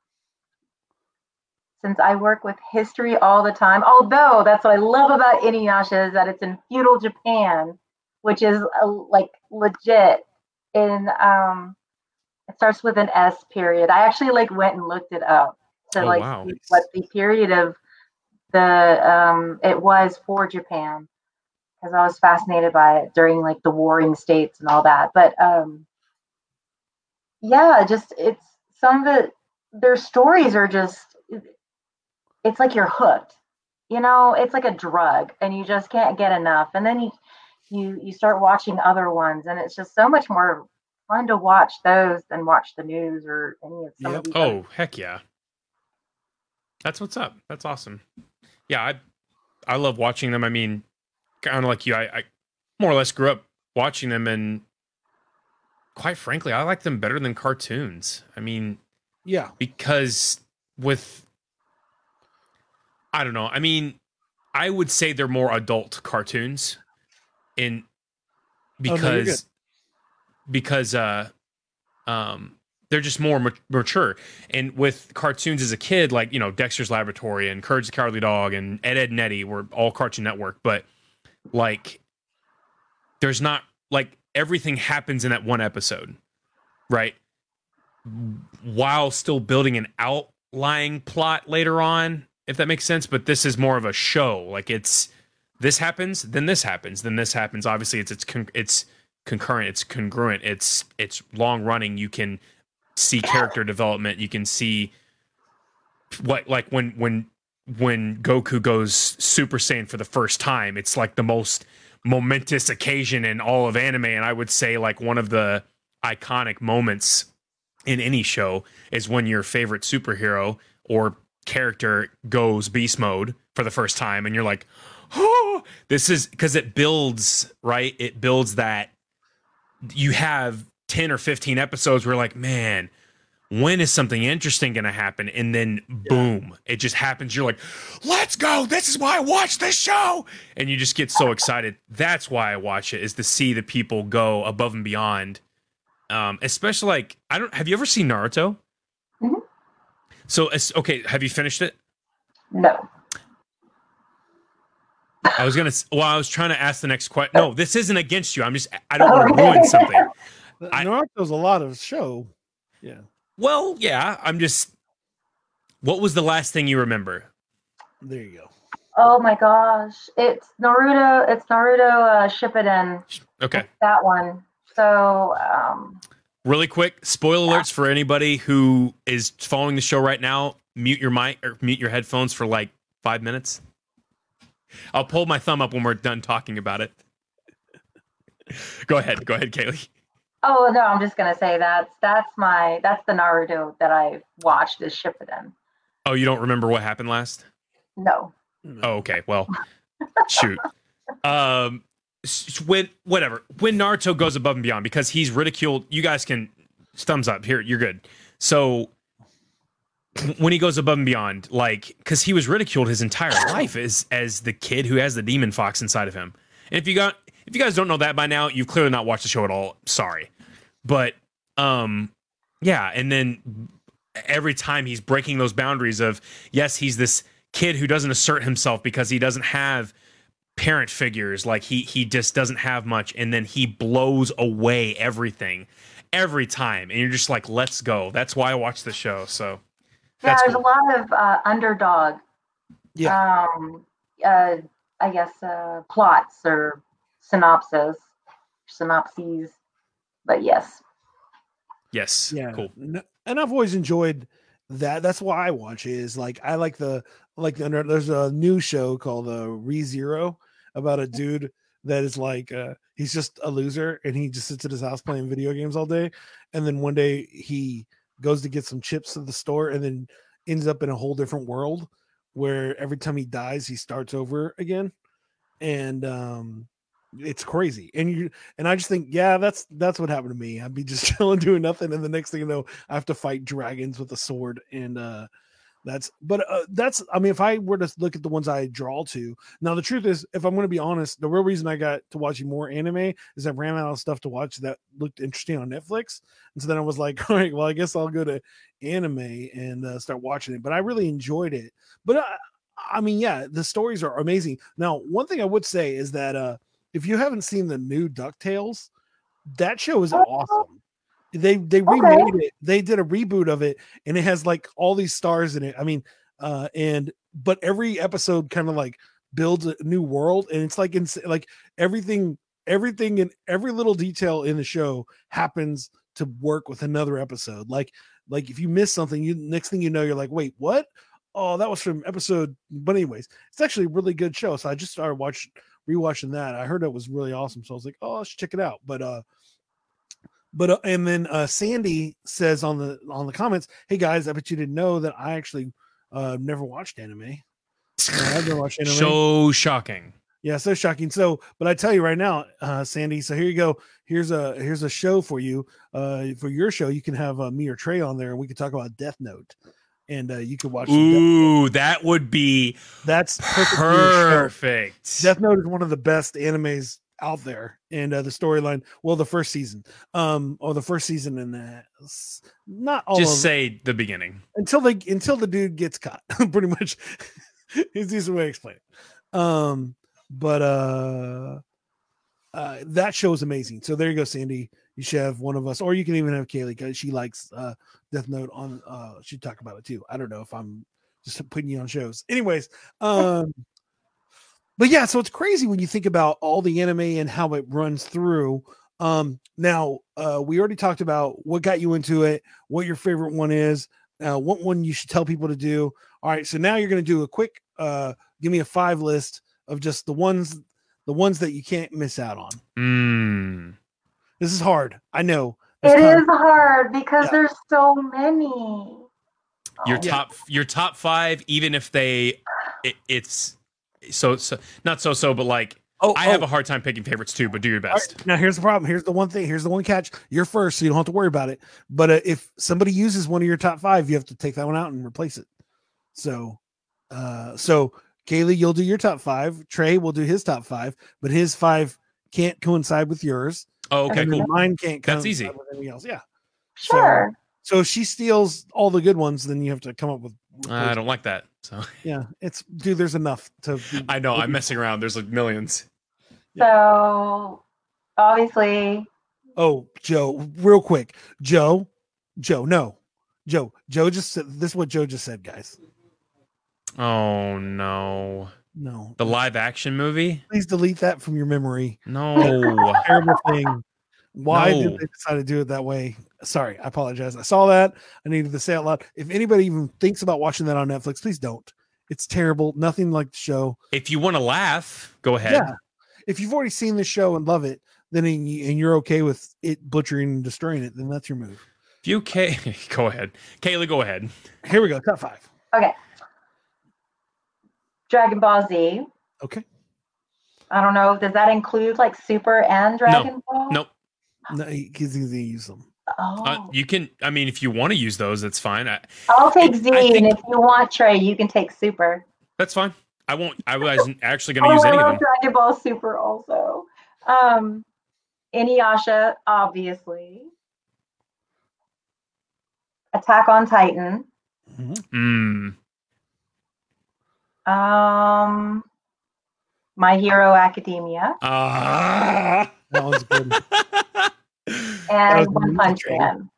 Since I work with history all the time, although that's what I love about Inuyasha is that it's in feudal Japan, which is uh, like legit. In um, it starts with an S period. I actually like went and looked it up to Oh, like wow. see what the period of the um it was for Japan because I was fascinated by it during like the warring states and all that. But um yeah, just it's some of it their stories are just it's like you're hooked. You know, it's like a drug and you just can't get enough. And then you you you start watching other ones and it's just so much more fun to watch those than watch the news or any of some Yep. of Oh, heck yeah. That's what's up. That's awesome. Yeah, I I love watching them. I mean, kind of like you, I, I more or less grew up watching them and quite frankly, I like them better than cartoons. I mean, yeah. because with I don't know. I mean, I would say they're more adult cartoons in Oh, no, because because uh um they're just more ma- mature. And with cartoons as a kid, like, you know, Dexter's Laboratory and Courage the Cowardly Dog and Ed, Ed and Eddie were all Cartoon Network, but like there's not like everything happens in that one episode, right? While still building an outlying plot later on, if that makes sense. But this is more of a show. Like it's this happens, then this happens, then this happens. Obviously, it's it's con- it's concurrent, it's congruent, it's it's long running. You can see character development. You can see what like when when when Goku goes Super Saiyan for the first time. It's like the most momentous occasion in all of anime, and I would say like one of the iconic moments in any show is when your favorite superhero or character goes beast mode for the first time and you're like oh this is because it builds right? It builds that you have 10 or 15 episodes where like man when is something interesting going to happen? And then boom it just happens. You're like let's go. This is why i watch this show. And you just get so excited. That's why i watch it is to see the people go above and beyond. Um especially like i don't have you ever seen naruto? Mhm. So it's okay have you finished it No. i was gonna s- well i was trying to ask the next question no this isn't against you i'm just i don't want to ruin something I- Naruto's a lot of show. Yeah. well yeah i'm just what was the last thing you remember There you go. Oh my gosh. It's Naruto it's Naruto uh Shippuden. okay It's that one. So um really quick spoiler alerts for anybody who is following the show right now mute your mic or mute your headphones for like five minutes i'll pull my thumb up when we're done talking about it go ahead go ahead kaylee oh no, I'm just gonna say that's that's my that's the Naruto that I watched is Shippuden. oh you don't remember what happened last No. Oh, okay. Well, shoot. Um, when whatever when Naruto goes above and beyond because he's ridiculed. You guys can thumbs up here. You're good. So when he goes above and beyond, like because he was ridiculed his entire life as as the kid who has the demon fox inside of him. And if you got if you guys don't know that by now, you've clearly not watched the show at all. Sorry, but um, yeah. And then every time he's breaking those boundaries of yes, he's this kid who doesn't assert himself because he doesn't have parent figures like he he just doesn't have much and then he blows away everything every time and you're just like let's go that's why i watch the show so Yeah, there's cool. a lot of uh, underdog Yeah. um uh I guess uh plots or synopses synopses. But yes. yes Yeah. cool And I've always enjoyed that. That's why I watch it. Is like I like the like the, there's a new show called uh, Re Zero about a dude that is like uh he's just a loser and he just sits at his house playing video games all day and then one day he goes to get some chips at the store and then ends up in a whole different world where every time he dies he starts over again and um it's crazy and you and i just think yeah that's that's what happened to me. I'd be just chilling doing nothing and the next thing you know i have to fight dragons with a sword and uh That's but uh, that's I mean if I were to look at the ones I draw to now the truth is if I'm going to be honest the real reason I got to watching more anime is I ran out of stuff to watch that looked interesting on Netflix and so then I was like all right well I guess I'll go to anime and uh, start watching it but I really enjoyed it. But I, I mean yeah the stories are amazing. Now one thing I would say is that uh if you haven't seen the new Ducktales that show is awesome they they remade it. They did a reboot of it and it has like all these stars in it. I mean uh and but every episode kind of like builds a new world and it's like in like everything everything and every little detail in the show happens to work with another episode. Like like if you miss something you next thing you know you're like wait what? Oh that was from episode but anyways it's actually a really good show so i just started watching rewatching that. I heard it was really awesome so i was like oh let's check it out. But uh but uh, and then uh, Sandy says on the on the comments, "Hey guys, I bet you didn't know that I actually uh, never watched anime. I've never watched anime. So shocking. Yeah, so shocking. So, but I tell you right now, uh, Sandy. So here you go. Here's a here's a show for you. Uh, for your show, you can have uh, me or Trey on there, and we can talk about Death Note, and uh, you can watch. Ooh, that would be that's perfect. Death Note is one of the best animes out there and uh, the storyline well the first season um or the first season in that not all just say the beginning. Until they until the dude gets caught pretty much. Is the way to explain it. Um but uh uh that show is amazing. So there you go sandy. You should have one of us or you can even have kaylee because she likes uh death note on uh she'd talk about it too. I don't know if i'm just putting you on shows. Anyways um but yeah, so it's crazy when you think about all the anime and how it runs through. Um, now uh, we already talked about what got you into it, what your favorite one is, uh, what one you should tell people to do. All right, so now you're going to do a quick, uh, give me a five list of just the ones, the ones that you can't miss out on. Mm. This is hard. I know. It is hard because yeah. there's so many. Your oh. top, your top five, even if they, it, it's so, so not so so, but like Oh, I oh. have a hard time picking favorites too, but do your best. Right. Now, here's the problem. Here's the one thing. Here's the one catch. You're first, so you don't have to worry about it. But uh, if somebody uses one of your top five, you have to take that one out and replace it. So, uh, so Kaylee, you'll do your top five. Trey will do his top five, but his five can't coincide with yours. Oh, okay, cool. Mine can't. That's easy. With anything else, yeah. Sure. So, so if she steals all the good ones, then you have to come up with. I don't like that. So yeah, it's dude. There's enough to. Be, I know. I'm messing around. There's like millions. So obviously. Oh, Joe, real quick, Joe, Joe, no, Joe, Joe just said this. Is what Joe just said, guys. Oh no. No. The live action movie? Please delete that from your memory. No. terrible thing. Why no. did they decide to do it that way? Sorry, I apologize. I saw that. I needed to say it loud. If anybody even thinks about watching that on Netflix, please don't. It's terrible. Nothing like the show. If you want to laugh, go ahead. Yeah. If you've already seen the show and love it, then and you're okay with it butchering and destroying it, then that's your move. If you can, go ahead. Kaylee, go ahead. Here we go. Top five. Okay. Dragon Ball Z. Okay. I don't know. Does that include like Super and Dragon no. Ball? Nope. No, he's gonna use them. Oh. Uh, you can. I mean, if you want to use those, that's fine. I, will take Z, and if you want Trey, you can take Super. That's fine. I won't. I wasn't actually going to oh, use any of them. Dragon Ball Super also. Um, Inuyasha, obviously. Attack on Titan. Mm-hmm. Mm. Um, My Hero Academia. Ah, that was good. and One Punch Man.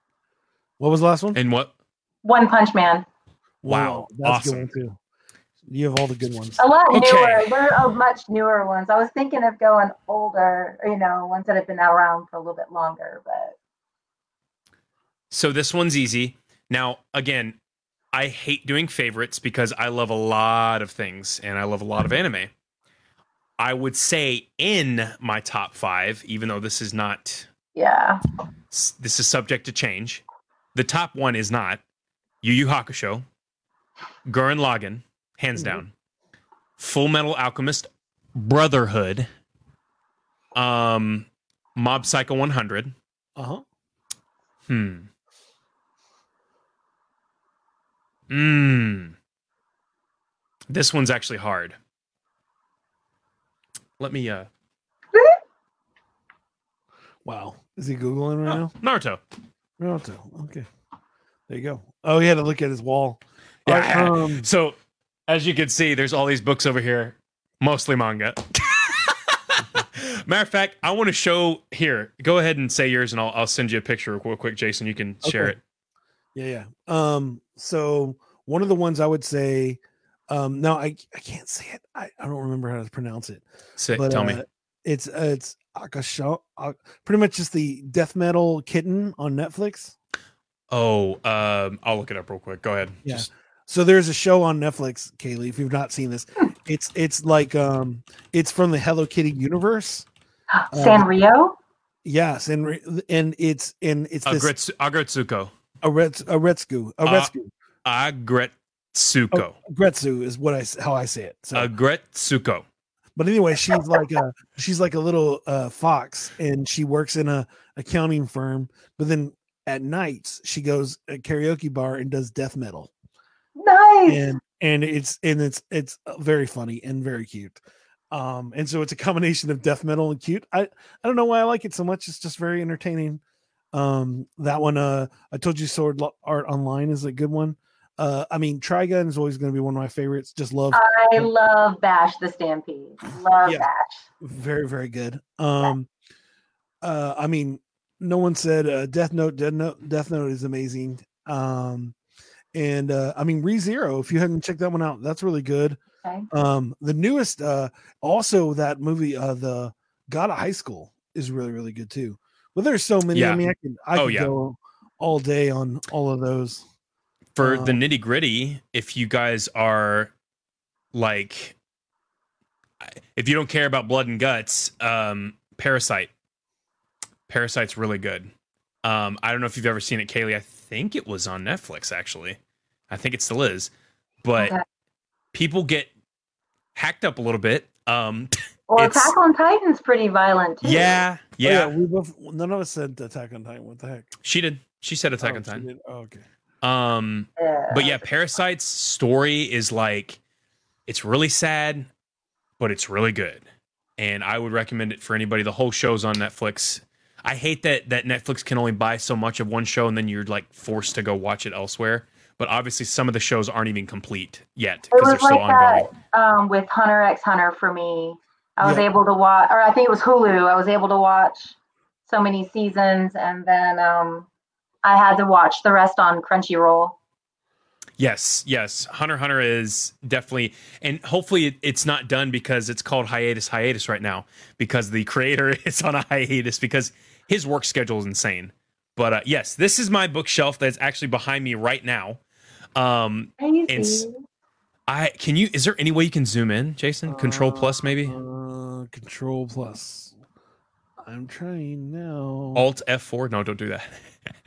What was the last one? And what? One Punch Man. Wow, that's awesome. good too. You have all the good ones. A lot okay. newer. There are much newer ones. I was thinking of going older, you know, ones that have been around for a little bit longer, but. So this one's easy. Now, again, I hate doing favorites because I love a lot of things and I love a lot of anime. I would say in my top five, even though this is not yeah. This is subject to change. The top one is not Yu Yu Hakusho, Gurren Lagann, hands mm-hmm. down. Full Metal Alchemist, Brotherhood, um, Mob Psycho 100. Uh huh. Hmm. Hmm. This one's actually hard. Let me uh Wow. Is he googling right oh, Naruto. now? Naruto. Okay. There you go. Oh, he had to look at his wall. Yeah. Right, um, So, as you can see, there's all these books over here, mostly manga. Matter of fact, I want to show here. Go ahead and say yours, and I'll I'll send you a picture real quick, Jason. You can share it. Yeah, yeah. Um, so one of the ones I would say, um, no, I I can't say it. I, I don't remember how to pronounce it. Say, But tell me. uh, it's uh, it's Akasha, uh, pretty much just the death metal kitten on Netflix. Oh, um, I'll look it up real quick. Go ahead. Yeah. Just- So there's a show on Netflix, Kaylee. If you've not seen this, it's it's like um, it's from the Hello Kitty universe. Sanrio. Yes, and and it's and it's this Agretsu- Aggretsuko. a Rets a Retsku a Uh, Retsku Aggretsuko. Gretsu is what I s- how I say it. So Aggretsuko. But anyway, she's like a she's like a little uh, fox, and she works in a accounting firm. But then at nights, she goes a karaoke bar and does death metal, Nice. and and it's and it's it's very funny and very cute. Um, and so it's a combination of death metal and cute. I I don't know why I like it so much. It's just very entertaining. Um, that one, uh, I told you, Sword Art Online is a good one. Uh, I mean, Trigun is always going to be one of my favorites. Just love I love Vash the Stampede. Love Yeah. Vash. very very good um uh i mean no one said uh death note death note death note is amazing um and uh i mean re zero if you haven't checked that one out that's really good Okay. um the newest uh also that movie uh the god of high school is really really good too but there's so many Yeah. i mean i can i Oh, could yeah. go all day on all of those For the Um, nitty gritty, if you guys are like, if you don't care about blood and guts, um, Parasite. Parasite's really good. Um, I don't know if you've ever seen it, Kaylee. I think it was on Netflix, actually. I think it still is. But Okay. people get hacked up a little bit. Um, Well, It's- Attack on Titan's pretty violent too. yeah, Oh, yeah, we both none of us said attack on titan what the heck she did. She said Attack Oh, on Titan. oh, okay Um, Yeah. but yeah, Parasite's story is like it's really sad, but it's really good. And I would recommend it for anybody. The whole show's on Netflix. I hate that that Netflix can only buy so much of one show and then you're like forced to go watch it elsewhere. But obviously some of the shows aren't even complete yet because they're still like ongoing. that um, with Hunter x Hunter for me. I was Yeah. able to watch, or I think it was Hulu. I was able to watch so many seasons, and then um, I had to watch the rest on Crunchyroll. Yes, yes. Hunter Hunter is definitely, and hopefully it, it's not done because it's called hiatus hiatus right now because the creator is on a hiatus because his work schedule is insane. But uh, yes, this is my bookshelf that's actually behind me right now. Um, Crazy. It's- I can you? Is there any way you can zoom in, Jason? Control plus maybe. Uh, control plus. I'm trying now. Alt F four. No, don't do that.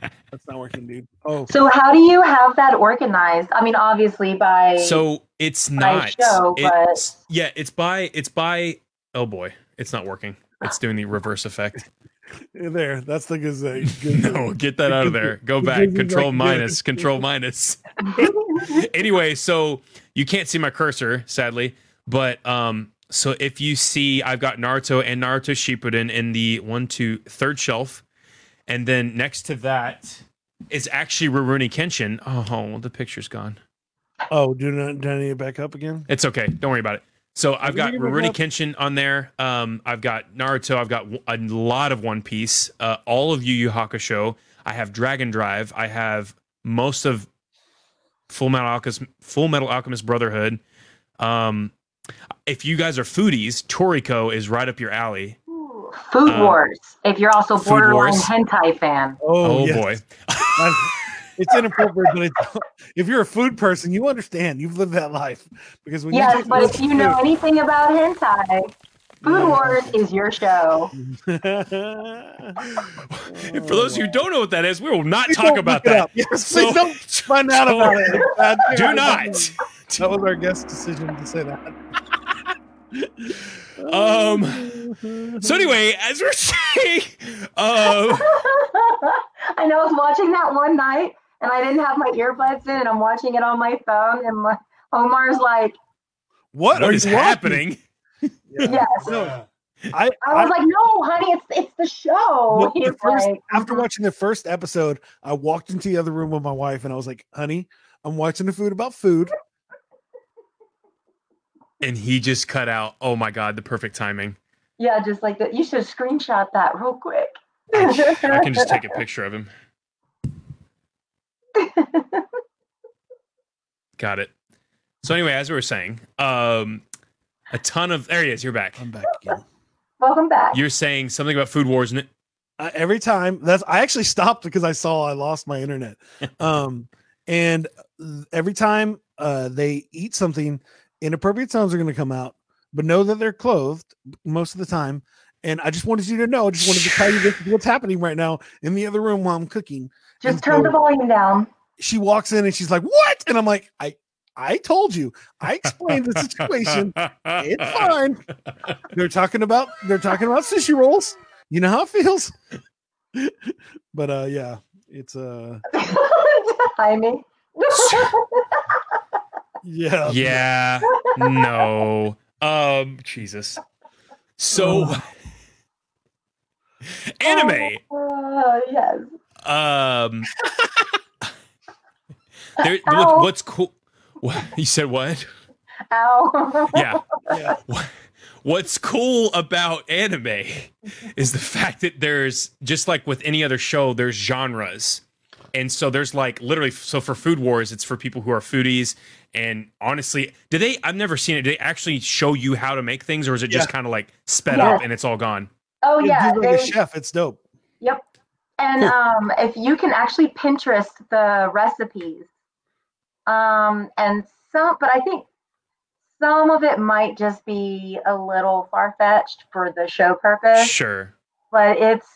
That's not working, dude. Oh, so, how do you have that organized? I mean, obviously by So it's by not. show, it's, yeah, it's by it's by. Oh boy, it's not working. It's doing the reverse effect. there. That's the gazette. Good- No, get that out of there. Go back. Control like, minus. Control minus. anyway, so you can't see my cursor, sadly. But um, so if you see, I've got Naruto and Naruto Shippuden in the one, two, third shelf, and then next to that is actually Rurouni Kenshin. Oh, the picture's gone. Oh, do not do I need it back up again? It's okay. Don't worry about it. So I've got Rurouni? Kenshin on there. Um, I've got Naruto. I've got a lot of One Piece. Uh, all of Yu Yu Hakusho. I have Dragon Drive. I have most of Full Metal Alchemist, Full Metal Alchemist Brotherhood. Um, if you guys are foodies, Toriko is right up your alley. Ooh, Food Uh, Wars. If you're also Food borderline Wars. hentai fan, Oh, yes. boy. It's inappropriate, but it's, if you're a food person, you understand. You've lived that life because when yes. you But if you know anything about hentai, Food Wars is your show. And for those of you who don't know what that is, we will not Please talk about that. Yes, So- please don't find out about it. Uh, Do not. That was our guest decision to say that. Um, So anyway, as we're saying, uh, I know I was watching that one night and I didn't have my earbuds in and I'm watching it on my phone and my, Omar's like, what, what are is you happening? Yes. No, I, I was like, no, honey, it's it's the show. Well, the first- like, after "Mhm." watching the first episode, I walked into the other room with my wife and I was like, honey, I'm watching the food about food. And he just cut out. Oh my god, the perfect timing. yeah, just like that. You should screenshot that real quick. I, I can just take a picture of him. Got it. So anyway, as we were saying, um, a ton of there he is. You're back. I'm back again. Welcome back. You're saying something about food wars, and Uh, every time that's I actually stopped because I saw I lost my internet. Um, and every time uh, they eat something, inappropriate sounds are going to come out, but know that they're clothed most of the time. And I just wanted you to know, I just wanted to tell you this what's happening right now in the other room while I'm cooking. Just and turn the volume down. She walks in and she's like, "What?" And I'm like, "I, I told you. I explained the situation. It's fine. They're talking about they're talking about sushi rolls. You know how it feels." but uh, yeah, it's uh, Timing. yeah, yeah, no, um, Jesus. So, anime. Uh, yes. Um, there, what, what's cool? What, you said what? Ow. Yeah. yeah. What's cool about anime is the fact that there's just like with any other show, there's genres. And so there's like literally so for Food Wars, it's for people who are foodies. And honestly, do they I've never seen it. Do they actually show you how to make things, or is it just Yeah. kind of like sped Yeah. up and it's all gone? Oh yeah. you're like a chef. It's dope. Yep. And Cool. um, if you can actually Pinterest the recipes, um, and some, but I think some of it might just be a little far fetched for the show purpose. Sure. But it's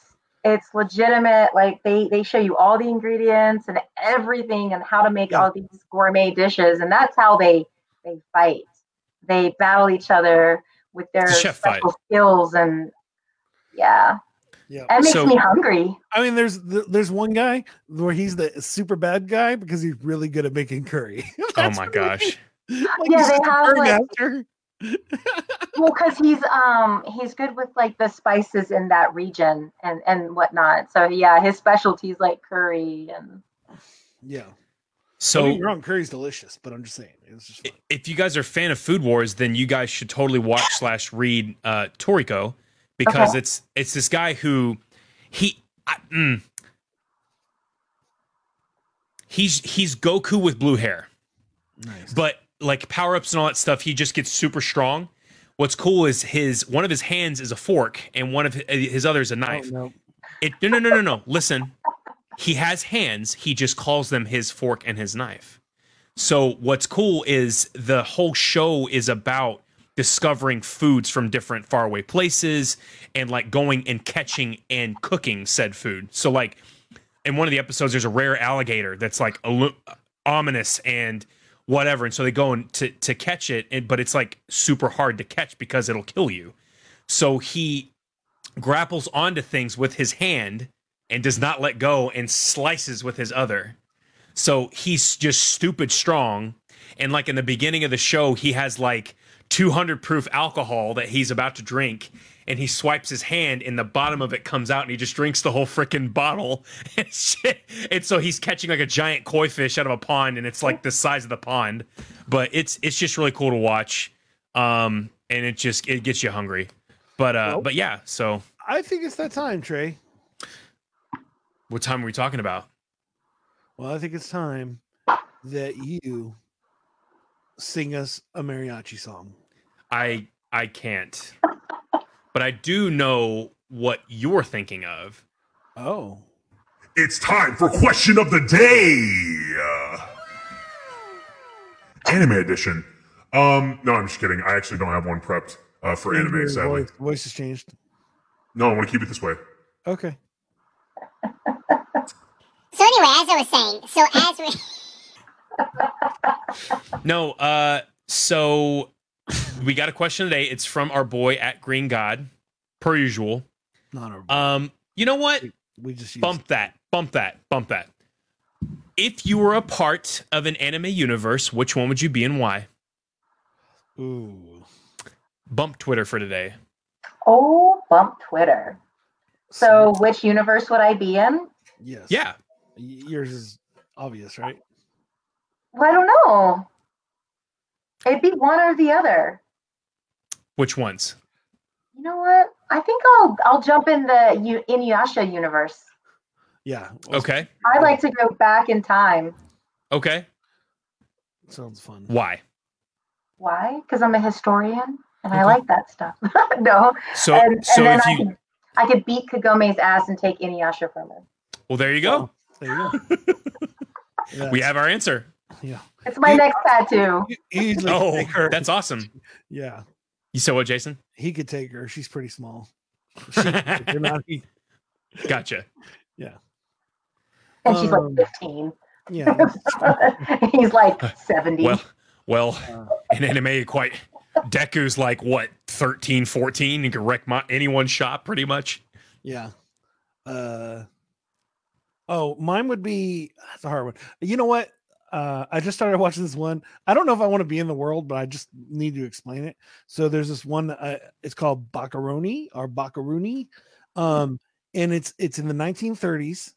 it's legitimate. Like they they show you all the ingredients and everything and how to make Yeah. all these gourmet dishes, and that's how they they fight. They battle each other with their It's a fight. special skills and yeah, Yeah. that makes So- me hungry. I mean, there's there's one guy where he's the super bad guy because he's really good at making curry. Oh my gosh. Like Yeah, they have, curry like- master. Well, because he's um he's good with like the spices in that region and and whatnot. So yeah, his specialties like curry and Yeah. So Don't get me wrong, curry's delicious, but I'm just saying it's just fun. if you guys are a fan of Food Wars, then you guys should totally watch slash read uh, Toriko because Okay. it's it's this guy who he I, mm, he's he's Goku with blue hair, nice. but like power ups and all that stuff, he just gets super strong. What's cool is his one of his hands is a fork and one of his, other is a Oh, knife. no. It no no no no no. Listen, he has hands. He just calls them his fork and his knife. So what's cool is the whole show is about discovering foods from different faraway places and like going and catching and cooking said food. So like in one of the episodes, there's a rare alligator that's like ominous and whatever, and so they go and to to catch it, and but it's like super hard to catch because it'll kill you. So he grapples onto things with his hand and does not let go and slices with his other. So he's just stupid strong. And like in the beginning of the show, he has like 200 proof alcohol that he's about to drink. And he swipes his hand, and the bottom of it comes out, and he just drinks the whole freaking bottle. And shit. And so he's catching like a giant koi fish out of a pond, and it's like the size of the pond. But it's it's just really cool to watch. Um, and it just it gets you hungry. But uh, Well- but yeah. So I think it's that time, Trey. what time are we talking about? Well, I think it's time that you sing us a mariachi song. I I can't. But I do know what you're thinking of. Oh, It's time for question of the day. Uh, anime edition. Um, no, I'm just kidding. I actually don't have one prepped uh, for anime, Your sadly. voice, voice has changed. No, I want to keep it this way. Okay. So anyway, as I was saying, so as we No, uh so we got a question today. It's from our boy at Green God, per usual. Not our. Um, you know what? we just used Bump that, bump that, bump that. If you were a part of an anime universe, which one would you be and why? Ooh. Bump Twitter for today. Oh, bump Twitter. So, which universe would I be in? yes. Yeah. Yours is obvious, right? Well, I don't know. It'd be one or the other. Which ones? You know what? I think I'll I'll jump in the U- Inuyasha universe. Yeah. Okay. I like to go back in time. Okay. Sounds fun. Why? Why? Because I'm a historian and I like that stuff. no. So and, so and then if I you could I could beat Kagome's ass and take Inuyasha from him. well there you go. Oh, there you go. We have our answer. Yeah. It's my You- next tattoo. You easily could Oh, take her. that's awesome. yeah. You said what, Jason? He could take her. She's pretty small. She, not, he- Gotcha. Yeah. And she's Um, like 15. yeah. He's like 70. Well, well, Uh, in anime, quite Deku's like what 13, 14. You can wreck my anyone's shop pretty much. Yeah. Uh oh, mine would be that's a hard one. You know what? Uh I just started watching this one. I don't know if I want to be in the world, but I just need to explain it. So there's this one uh, it's called Bakaroni or Bakaruni. Um and it's it's in the 1930s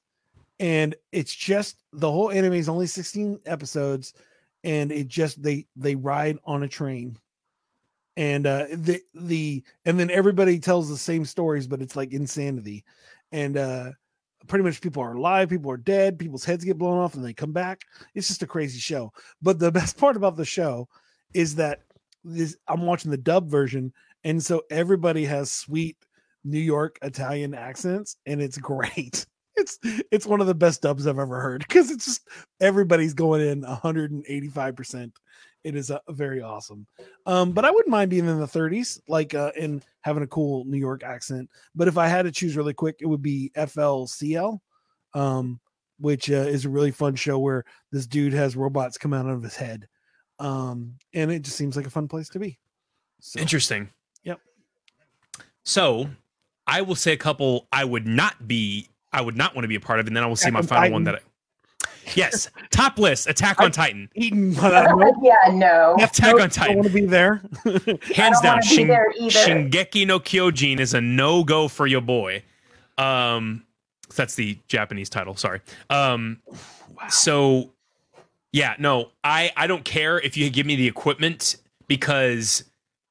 and it's just the whole anime is only 16 episodes and it just they they ride on a train and uh the the and then everybody tells the same stories but it's like insanity and uh pretty much people are alive people are dead people's heads get blown off and they come back. It's just a crazy show. But the best part about the show is that this i'm watching the dub version and so everybody has sweet new york italian accents and it's great. It's it's one of the best dubs i've ever heard because it's just everybody's going in 185% it is uh, very awesome um but i wouldn't mind being in the 30s like uh and having a cool new york accent but if i had to choose really quick it would be flcl um which uh, is a really fun show where this dude has robots come out of his head um and it just seems like a fun place to be so Interesting. Yep. So I will say a couple I would not be, I would not want to be a part of, and then I will say my final one that I. Yes, top list: Attack on Titan, eaten but I don't, yeah, no. Attack nope, on Titan. want to be there hands don't down. wanna be there either. Shingeki no Kyojin is a no go for your boy. Um, that's the Japanese title. Sorry. Um, so yeah, no, I I don't care if you give me the equipment because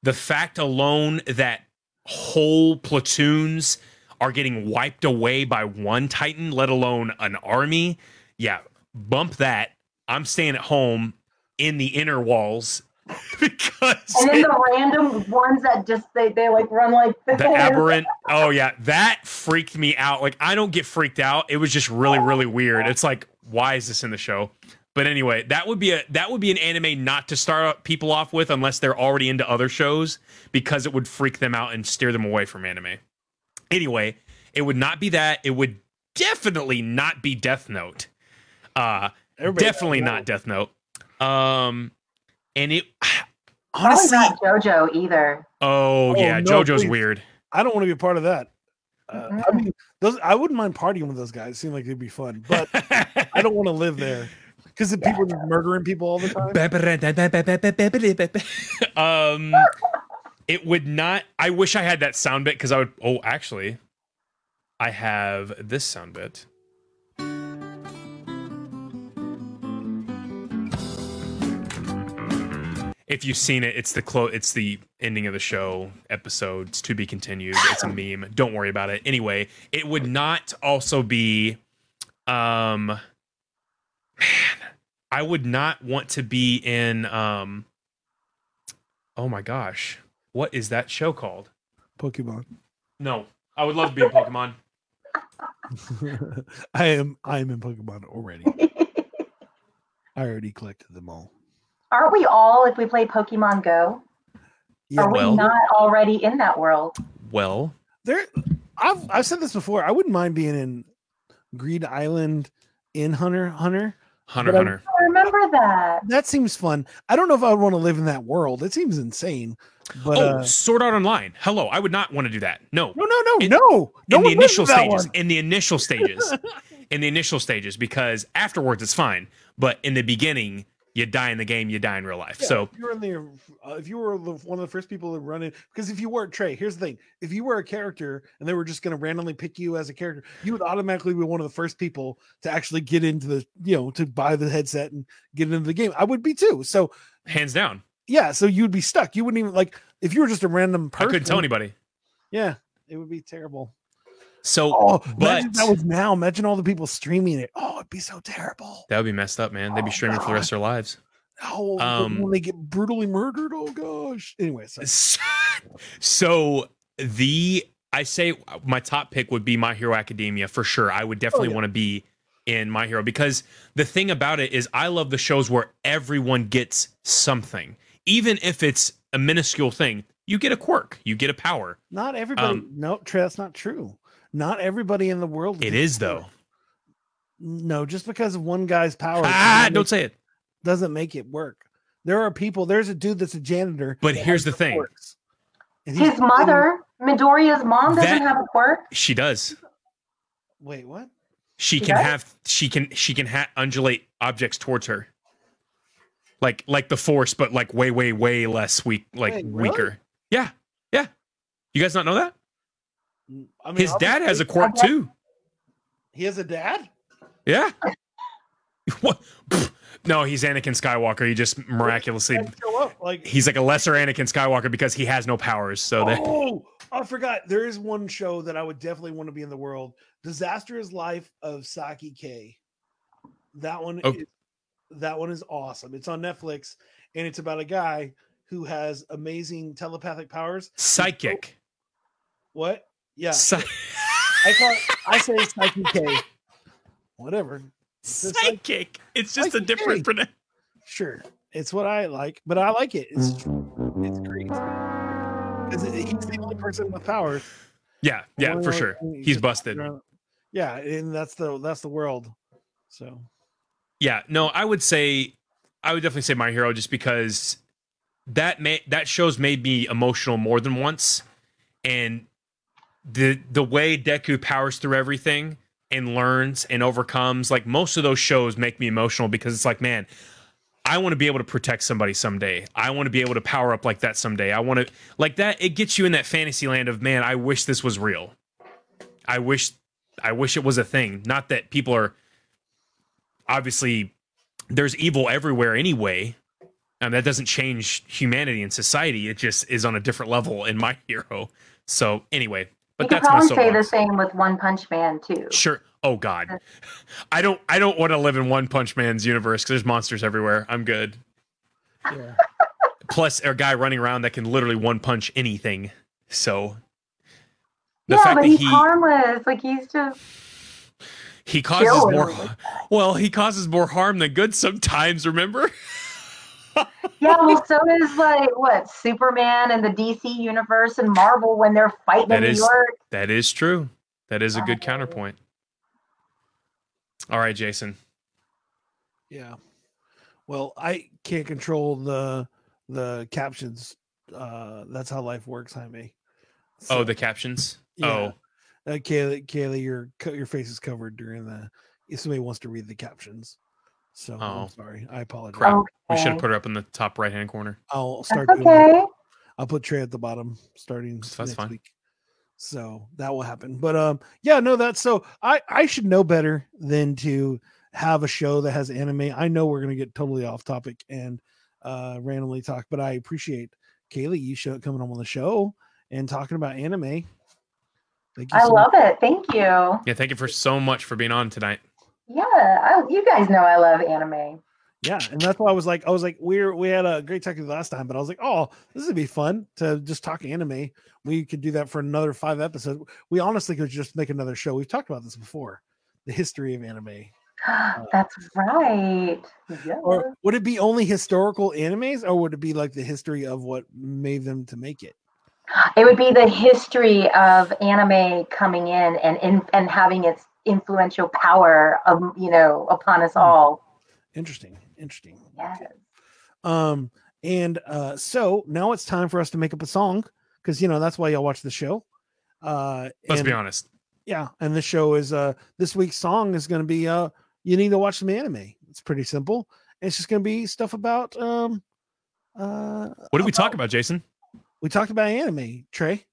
the fact alone that whole platoons are getting wiped away by one Titan, let alone an army. Yeah, bump that. I'm staying at home in the inner walls because And then the random ones that just they, they like run like this. the aberrant oh yeah that freaked me out. Like i don't get freaked out. It was just really really weird. It's like why is this in the show? But anyway that would be a that would be an anime not to start people off with unless they're already into other shows because it would freak them out and steer them away from anime. Anyway it would not be that. It would definitely not be death note uh Everybody- definitely not death note um and it Probably honestly not JoJo either. oh, Oh, yeah no, jojo's please. weird I don't want to be a part of that. Uh, I Mhm. mean, those I wouldn't mind partying with those guys. It seemed like it'd be fun, but I don't want to live there because the people are murdering people all the time. um it would not i wish i had that sound bit because i would oh actually i have this sound bit if you've seen it it's the clo- it's the ending of the show episodes to be continued it's a meme don't worry about it anyway it would not also be um man i would not want to be in um oh my gosh what is that show called Pokemon. no i would love to be in pokemon I am. I am in Pokemon already. I already collected them all. Aren't we all if we play Pokemon Go? Yeah, Are we well- not already in that world? well there. I've I've said this before. I wouldn't mind being in Greed Island in Hunter Hunter. hunter But I- hunter I remember that. That seems fun. I don't know if I would want to live in that world. It seems insane. But oh uh, sword art online hello i would not want to do that no no, no, no, in- no. No in the initial stages one. in the initial stages in the initial stages because afterwards it's fine but in the beginning You die in the game, you die in real life. Yeah, So if you were in the, uh, if you were one of the first people to run in, because if you weren't Trey, here's the thing: if you were a character and they were just going to randomly pick you as a character, you would automatically be one of the first people to actually get into the, you know, to buy the headset and get into the game. I would be too. So hands down, yeah, so you'd be stuck. You wouldn't even like if you were just a random I person. couldn't tell anybody. Yeah, it would be terrible. So Oh, but imagine that was now. Imagine all the people streaming it. Oh, it'd be so terrible. that would be messed up, man. They'd be Oh, streaming for the rest of their lives. Oh, Um, when they get brutally murdered. Oh gosh. Anyway, so so the I say my top pick would be My Hero Academia for sure. I would definitely yeah. want to be in My Hero because the thing about it is I love the shows where everyone gets something, even if it's a minuscule thing. You get a quirk, you get a power. not everybody. Um, no, Trey, that's not true. Not everybody in the world. It is though. No, just because of one guy's power Ah, doesn't don't make- say it. doesn't make it work. There are people. There's a dude that's a janitor. But here's the thing. quirks. His mother, Midoriya's mom, doesn't That- have a quirk. She does. Wait, what? She She can does? have she can she can ha- undulate objects towards her. Like like the force, but like way way way less weak, like Wait, really? weaker. Yeah, yeah. You guys not know that? I mean, His dad has a quirk too. He has a dad. Yeah. what? No, he's Anakin Skywalker. He just miraculously Dad show up like. he's like a lesser Anakin Skywalker because he has no powers. So that oh, I forgot. There is one show that I would definitely want to be in the world. Disastrous Life of Saki K. That one Oh. is that one is awesome. It's on Netflix and it's about a guy who has amazing telepathic powers. psychic. What? Yeah. Psy- I call it, I say Saki K. Whatever. It's psychic. It's just a different pronoun- Sure. It's what I like, but I like it. It's it's great. He's the only person with powers. Yeah, yeah, for sure. He's busted. Yeah, and that's the that's the world. So Yeah, no, I would say I would definitely say my hero just because that may that show's made me emotional more than once. And the the way Deku powers through everything and learns and overcomes, like most of those shows make me emotional because it's like, man, I want to be able to protect somebody someday. I want to be able to power up like that someday. I want to like that it gets you in that fantasy land of man, I wish this was real. I wish I wish it was a thing. Not that people are obviously there's evil everywhere anyway. And that doesn't change humanity and society. It just is on a different level in my hero. So anyway, You but could that's my probably say the same with One Punch Man too. Sure. Oh God, I don't. I don't want to live in One Punch Man's universe because there's monsters everywhere. I'm good. yeah. Plus, a guy running around that can literally one punch anything. So the yeah, fact but that he's he harmless. Like he's just he causes more. Well, he causes more harm than good sometimes. Remember? yeah. Well, so is like what Superman and the DC universe and Marvel when they're fighting That in is- New York. That is true. That is a good counterpoint. All right, Jason. Yeah. Well, I can't control the the captions. Uh that's how life works, Jaime. Oh, the captions. yeah. Oh, uh, Kaylee, Kaylee, your your face is covered during the. If somebody wants to read the captions, so Oh. I'm sorry. I apologize. Crap. Okay. we should have put her up in the top right hand corner. I'll That's start. doing that. I'll put Trey at the bottom starting That's next fine. week. So that will happen. But um, yeah, no, that's so I I should know better than to have a show that has anime. I know we're gonna get totally off topic and uh randomly talk, but I appreciate Kaylee you show coming on the show and talking about anime. Thank you I so love it. Thank you. Yeah, thank you for so much for being on tonight. Yeah, I, you guys know I love anime. Yeah, and that's why I was like, I was like, we're we had a great time last time, but I was like, oh, this would be fun to just talk anime. We could do that for another five episodes. We honestly could just make another show. We've talked about this before, the history of anime. Uh, that's right. Yeah. Or would it be only historical animes, or would it be like the history of what made them to make it? It would be the history of anime coming in and in, and having its influential power, of you know, upon us all. Interesting, interesting. Yes. Um, and uh, so now it's time for us to make up a song because you know that's why y'all watch the show. Uh, Let's be honest. yeah and the show is uh this week's song is going to be uh you need to watch some anime it's pretty simple it's just going to be stuff about um uh What did we talk about, Jason? we talked about anime trey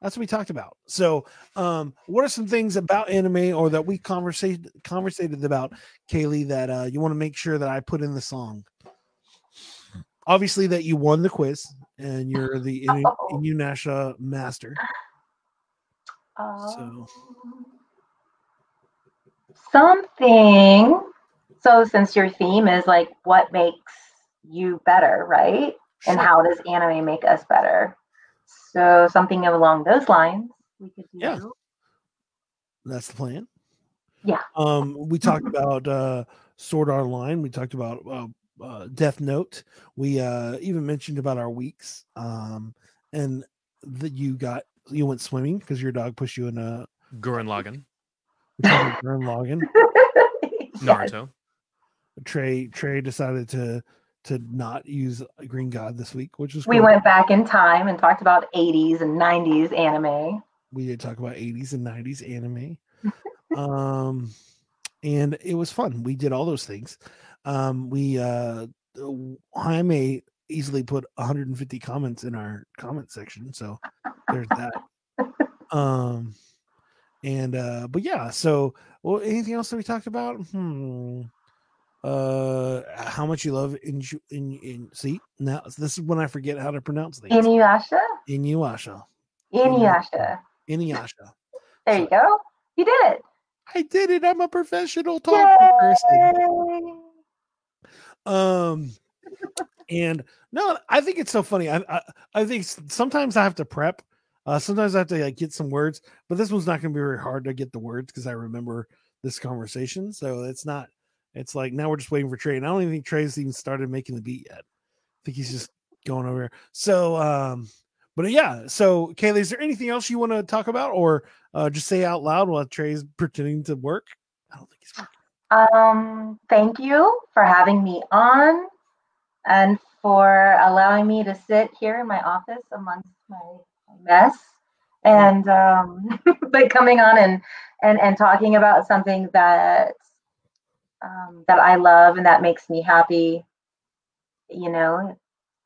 that's what we talked about so um what are some things about anime or that we conversated conversated about kaylee that uh you want to make sure that i put in the song obviously that you won the quiz and you're the Inu- Oh. Inuyasha master Um, so something. So, since your theme is like what makes you better, right? And how does anime make us better? So, something along those lines we could do. Yeah. that's the plan Yeah. um we talked about uh sword art online we talked about uh, uh death note we uh even mentioned about our weeks um and that you got you went swimming because your dog pushed you in a Gurren Lagann, burn login Yes. Naruto. trey trey decided to to not use green god this week which was We cool. went back in time and talked about 80s and 90s anime. we did talk about 80s and 90s anime. Um and it was fun. We did all those things. Um we uh jaime easily put 150 comments in our comment section so there's that. Um and uh but yeah so well anything else that we talked about? Hmm uh how much you love in in, in see now this is when i forget how to pronounce things Inuyasha? Inuyasha. Inuyasha. Inuyasha. There you go. You did it. I did it. I'm a professional talking person. Um, and no, I think it's so funny. I I, I think sometimes I have to prep. Uh, sometimes I have to like get some words, but this one's not going to be very hard to get the words because I remember this conversation. So it's not. It's like now we're just waiting for Trey, and I don't even think Trey's even started making the beat yet. I think he's just going over here. So, um, but yeah. So, Kaylee, is there anything else you want to talk about, or uh, just say out loud while Trey's pretending to work? I don't think he's working. Um, thank you for having me on and for allowing me to sit here in my office amongst my mess and um, but coming on and, and and talking about something that um, that I love and that makes me happy. You know,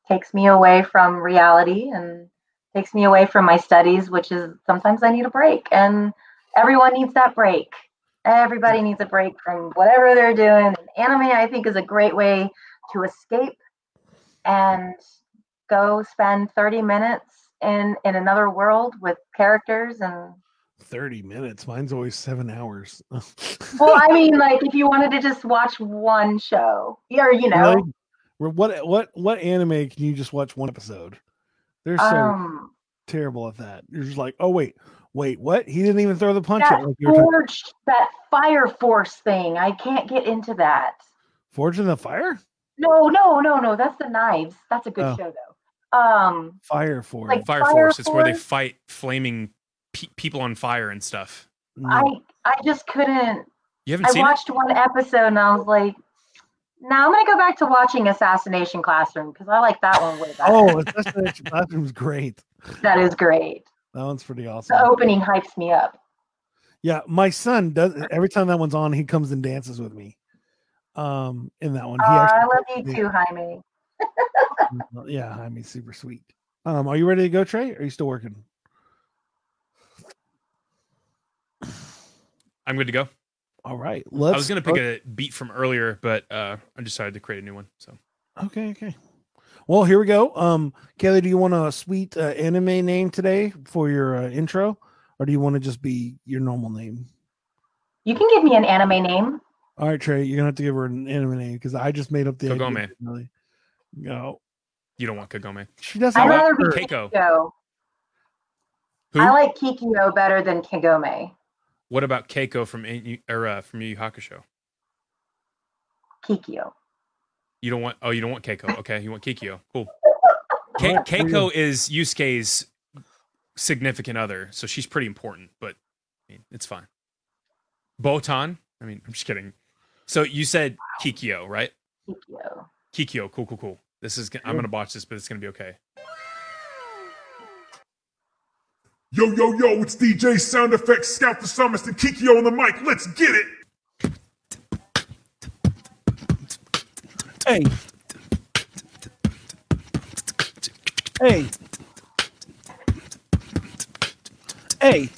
takes me away from reality and takes me away from my studies, which is sometimes I need a break, and everyone needs that break. Everybody needs a break from whatever they're doing. And anime, I think, is a great way to escape and go spend 30 minutes in in another world with characters and 30 minutes. Mine's always seven hours. well i mean like if you wanted to just watch one show or you know Really? Well, What what what anime can you just watch one episode? They're so um terrible at that. You're just like, oh wait, wait, what? He didn't even throw the punch that out like you talking- forge that fire force thing i can't get into that Forge in the Fire? no no no no that's the knives that's a good Oh. show though um Fire force. Like- Fire, Fire Force is where they fight flaming pe- people on fire and stuff. No. i i just couldn't You haven't I seen watched one episode and I was like, now I'm gonna go back to watching Assassination Classroom because I like that one way better. oh, Assassination Classroom's great. that is great. That one's pretty awesome. The opening hypes me up. Yeah, my son does every time that one's on, he comes and dances with me. Um, in that one, he Uh, I love you too, Jaime. yeah, I mean, super sweet. Um, are you ready to go, Trey? Or are you still working? I'm good to go. All right, let's. I was gonna pick start- a beat from earlier, but uh, I decided to create a new one. So Okay, okay. Well, here we go. Um, Kelly, do you want a sweet uh, anime name today for your uh, intro, or do you want to just be your normal name? You can give me an anime name. All right, Trey, you're gonna have to give her an anime name because I just made up the idea Kagome. Really. No, you don't want Kagome. she doesn't. I'd like rather be her. Keiko. Kikyo. Who? I like Kikyo better than Kagome. What about Keiko from Yu- or uh, from Yu Yu Hakusho? Kikyo. You don't want. Oh, you don't want Keiko. Okay, you want Kikyo. Cool. Ke- Alright, there you Keiko is Yusuke's significant other, so she's pretty important. But I mean, it's fine. Botan. I mean, I'm just kidding. So you said Kikyo, right? Kikyo. Kikyo. Cool, cool, cool. This is. I'm gonna botch this, but it's gonna be okay. Yo, yo, yo, it's DJ Sound Effects Scout the Psalmist and Kikyo on the mic. Let's get it. Hey. Hey. Hey.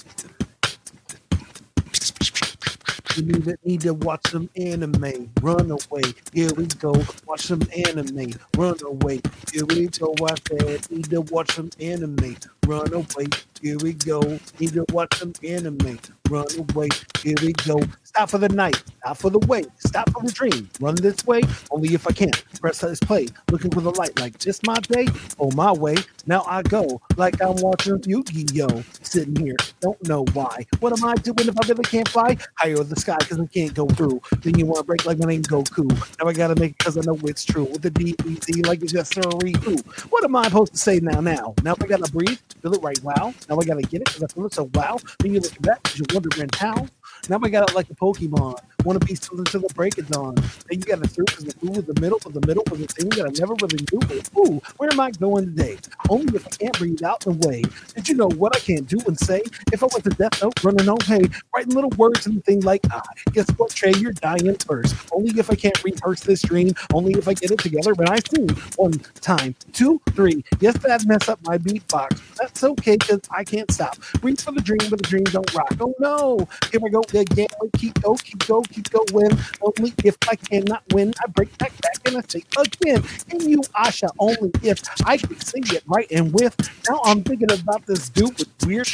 You need to, need to watch some anime. Run away. Here we go. Watch some anime. Run away. Here we go. I said, need to watch some anime. Run away. Here we go. Need to watch some anime. Run away. Here we go. Stop for the night. Stop for the way. Stop for the dream. Run this way. Only if I can. Press this play. Looking for the light. Like just my day. Oh my way. Now I go. Like I'm watching Yu-Gi-Oh. Sitting here. Don't know why. What am I doing if I really can't fly? Higher the sky because I can't go through. Then you want to break like my name Goku. Now I gotta make it because I know it's true. With the D-E-Z like it's just a Ryu. What am I supposed to say now? Now, now I gotta breathe. Feel it right. Wow. Now I gotta get it because I feel it so wow. Then you look back wondering how. Now I got it like a Pokemon. Want to be to the break of dawn. Then you got it through because the the middle, of the middle of the thing that I never really knew. But, ooh, where am I going today? Only if I can't breathe out the way. Did you know what I can't do and say? If I went to Death Note, running on hey, writing little words and things like ah, guess what, Trey, you're dying first. Only if I can't rehearse this dream. Only if I get it together when I sing. One time, two, three. Yes, that mess up my beatbox. That's okay because I can't stop. Reach for the dream, but the dream don't rock. Oh no, here I go again. Keep go, keep go, keep going. Only if I cannot win, I break back back and I say again. And you, Asha, only if I can sing it right and with. Now I'm thinking about this dude with weird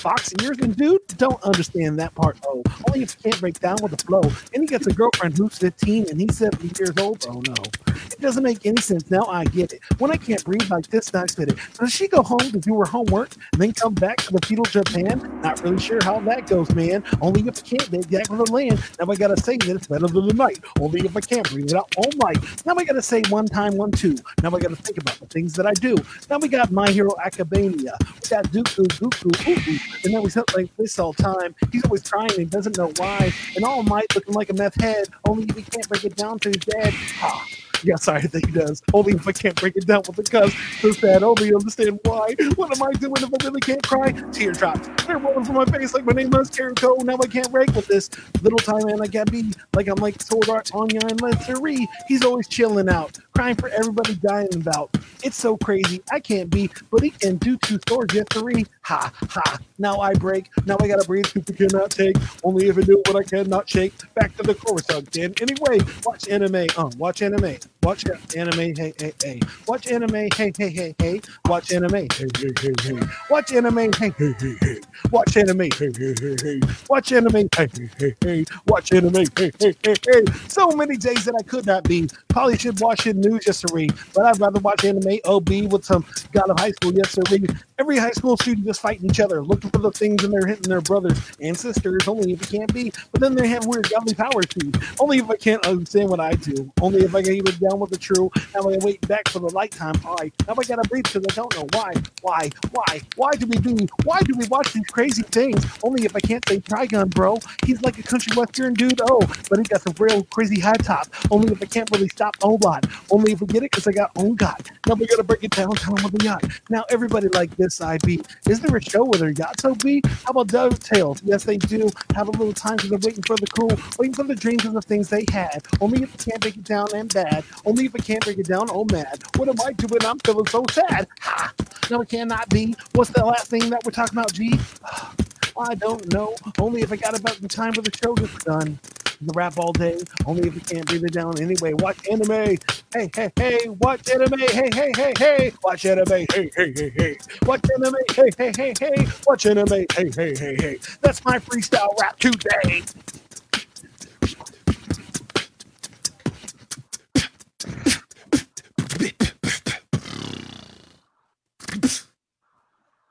fox ears and dude don't understand that part. Oh, only if you can't break down with the flow. And he gets a girlfriend who's 15 and he's 70 years old. Oh no, it doesn't make any sense. Now I get it. When I can't breathe like this, I said it. Does she go home to do her homework and then come back to the feudal Japan? Not really sure how that goes, man. Only if I can't get back to the land. Now I gotta say that it's better than the night. Only if I can't breathe it out all night. Now I gotta say one time, one, two. Now I gotta think about the things that I do. Now we got My Hero Academia. We got Deku, Deku, Ooh, and then we sit like this all time. He's always trying and doesn't know why. And All Might looking like a meth head. Only if he can't break it down to his dad. Ah. Yeah, sorry that he does. Only if I can't break it down with the cuz. So sad. Only you understand why. What am I doing if I really can't cry? Teardrops. They're rolling from my face like my name is Kirito. Now I can't break with this little time and I can't be like I'm like Sword Art Anya and Lettery. He's always chilling out, crying for everybody dying about. It's so crazy. I can't be, but he can do two swords yet three. Ha ha. Now I break. Now I gotta breathe. People cannot take. Only if I do what I cannot shake. Back to the chorus again. Anyway, watch anime. Um, watch anime. Watch anime. Hey hey hey. Watch anime. Hey hey hey hey. Watch anime. Hey hey hey hey. Watch anime. Hey hey hey hey. Watch anime. Hey hey hey hey. Watch anime. Hey hey hey hey. Watch anime. Hey hey hey hey. So many days that I could not be. Probably should watch it news read, but I'd rather watch anime OB with some God of High School yes to. Every high school student just fighting each other, looking for the things and they're hitting their brothers and sisters. Only if it can't be. But then they have weird godly powers too. Only if I can't understand what I do. Only if I get even down with the true. Now I wait back for the light time. Right. Now I gotta breathe because I don't know why. Why? Why? Why do we do? Why do we watch these crazy things? Only if I can't say Trigun, bro. He's like a country western dude. Oh, but he got some real crazy high top. Only if I can't really stop lot. Only if we get it because I got own God. Now we gotta break it down. Tell him with the yacht. Now everybody like this IB. Is there a show where their yachts OB? How about Dovetails? Yes, they do. Have a little time because they're waiting for the cool, waiting for the dreams and the things they had. Only if I can't break it down and bad. Only if I can't break it down, oh mad. What am I doing? I'm feeling so sad. Ha! No, it cannot be. What's the last thing that we're talking about, G? I don't know. Only if I got about the time for the show gets done. The rap all day. Only if you can't breathe it down anyway. Watch anime. Hey, hey, hey. Watch anime. Hey, hey, hey, hey. Watch anime. Hey, hey, hey, hey. Watch anime. Hey, hey, hey, hey. Watch anime. Hey, hey, hey, hey. That's my freestyle rap today.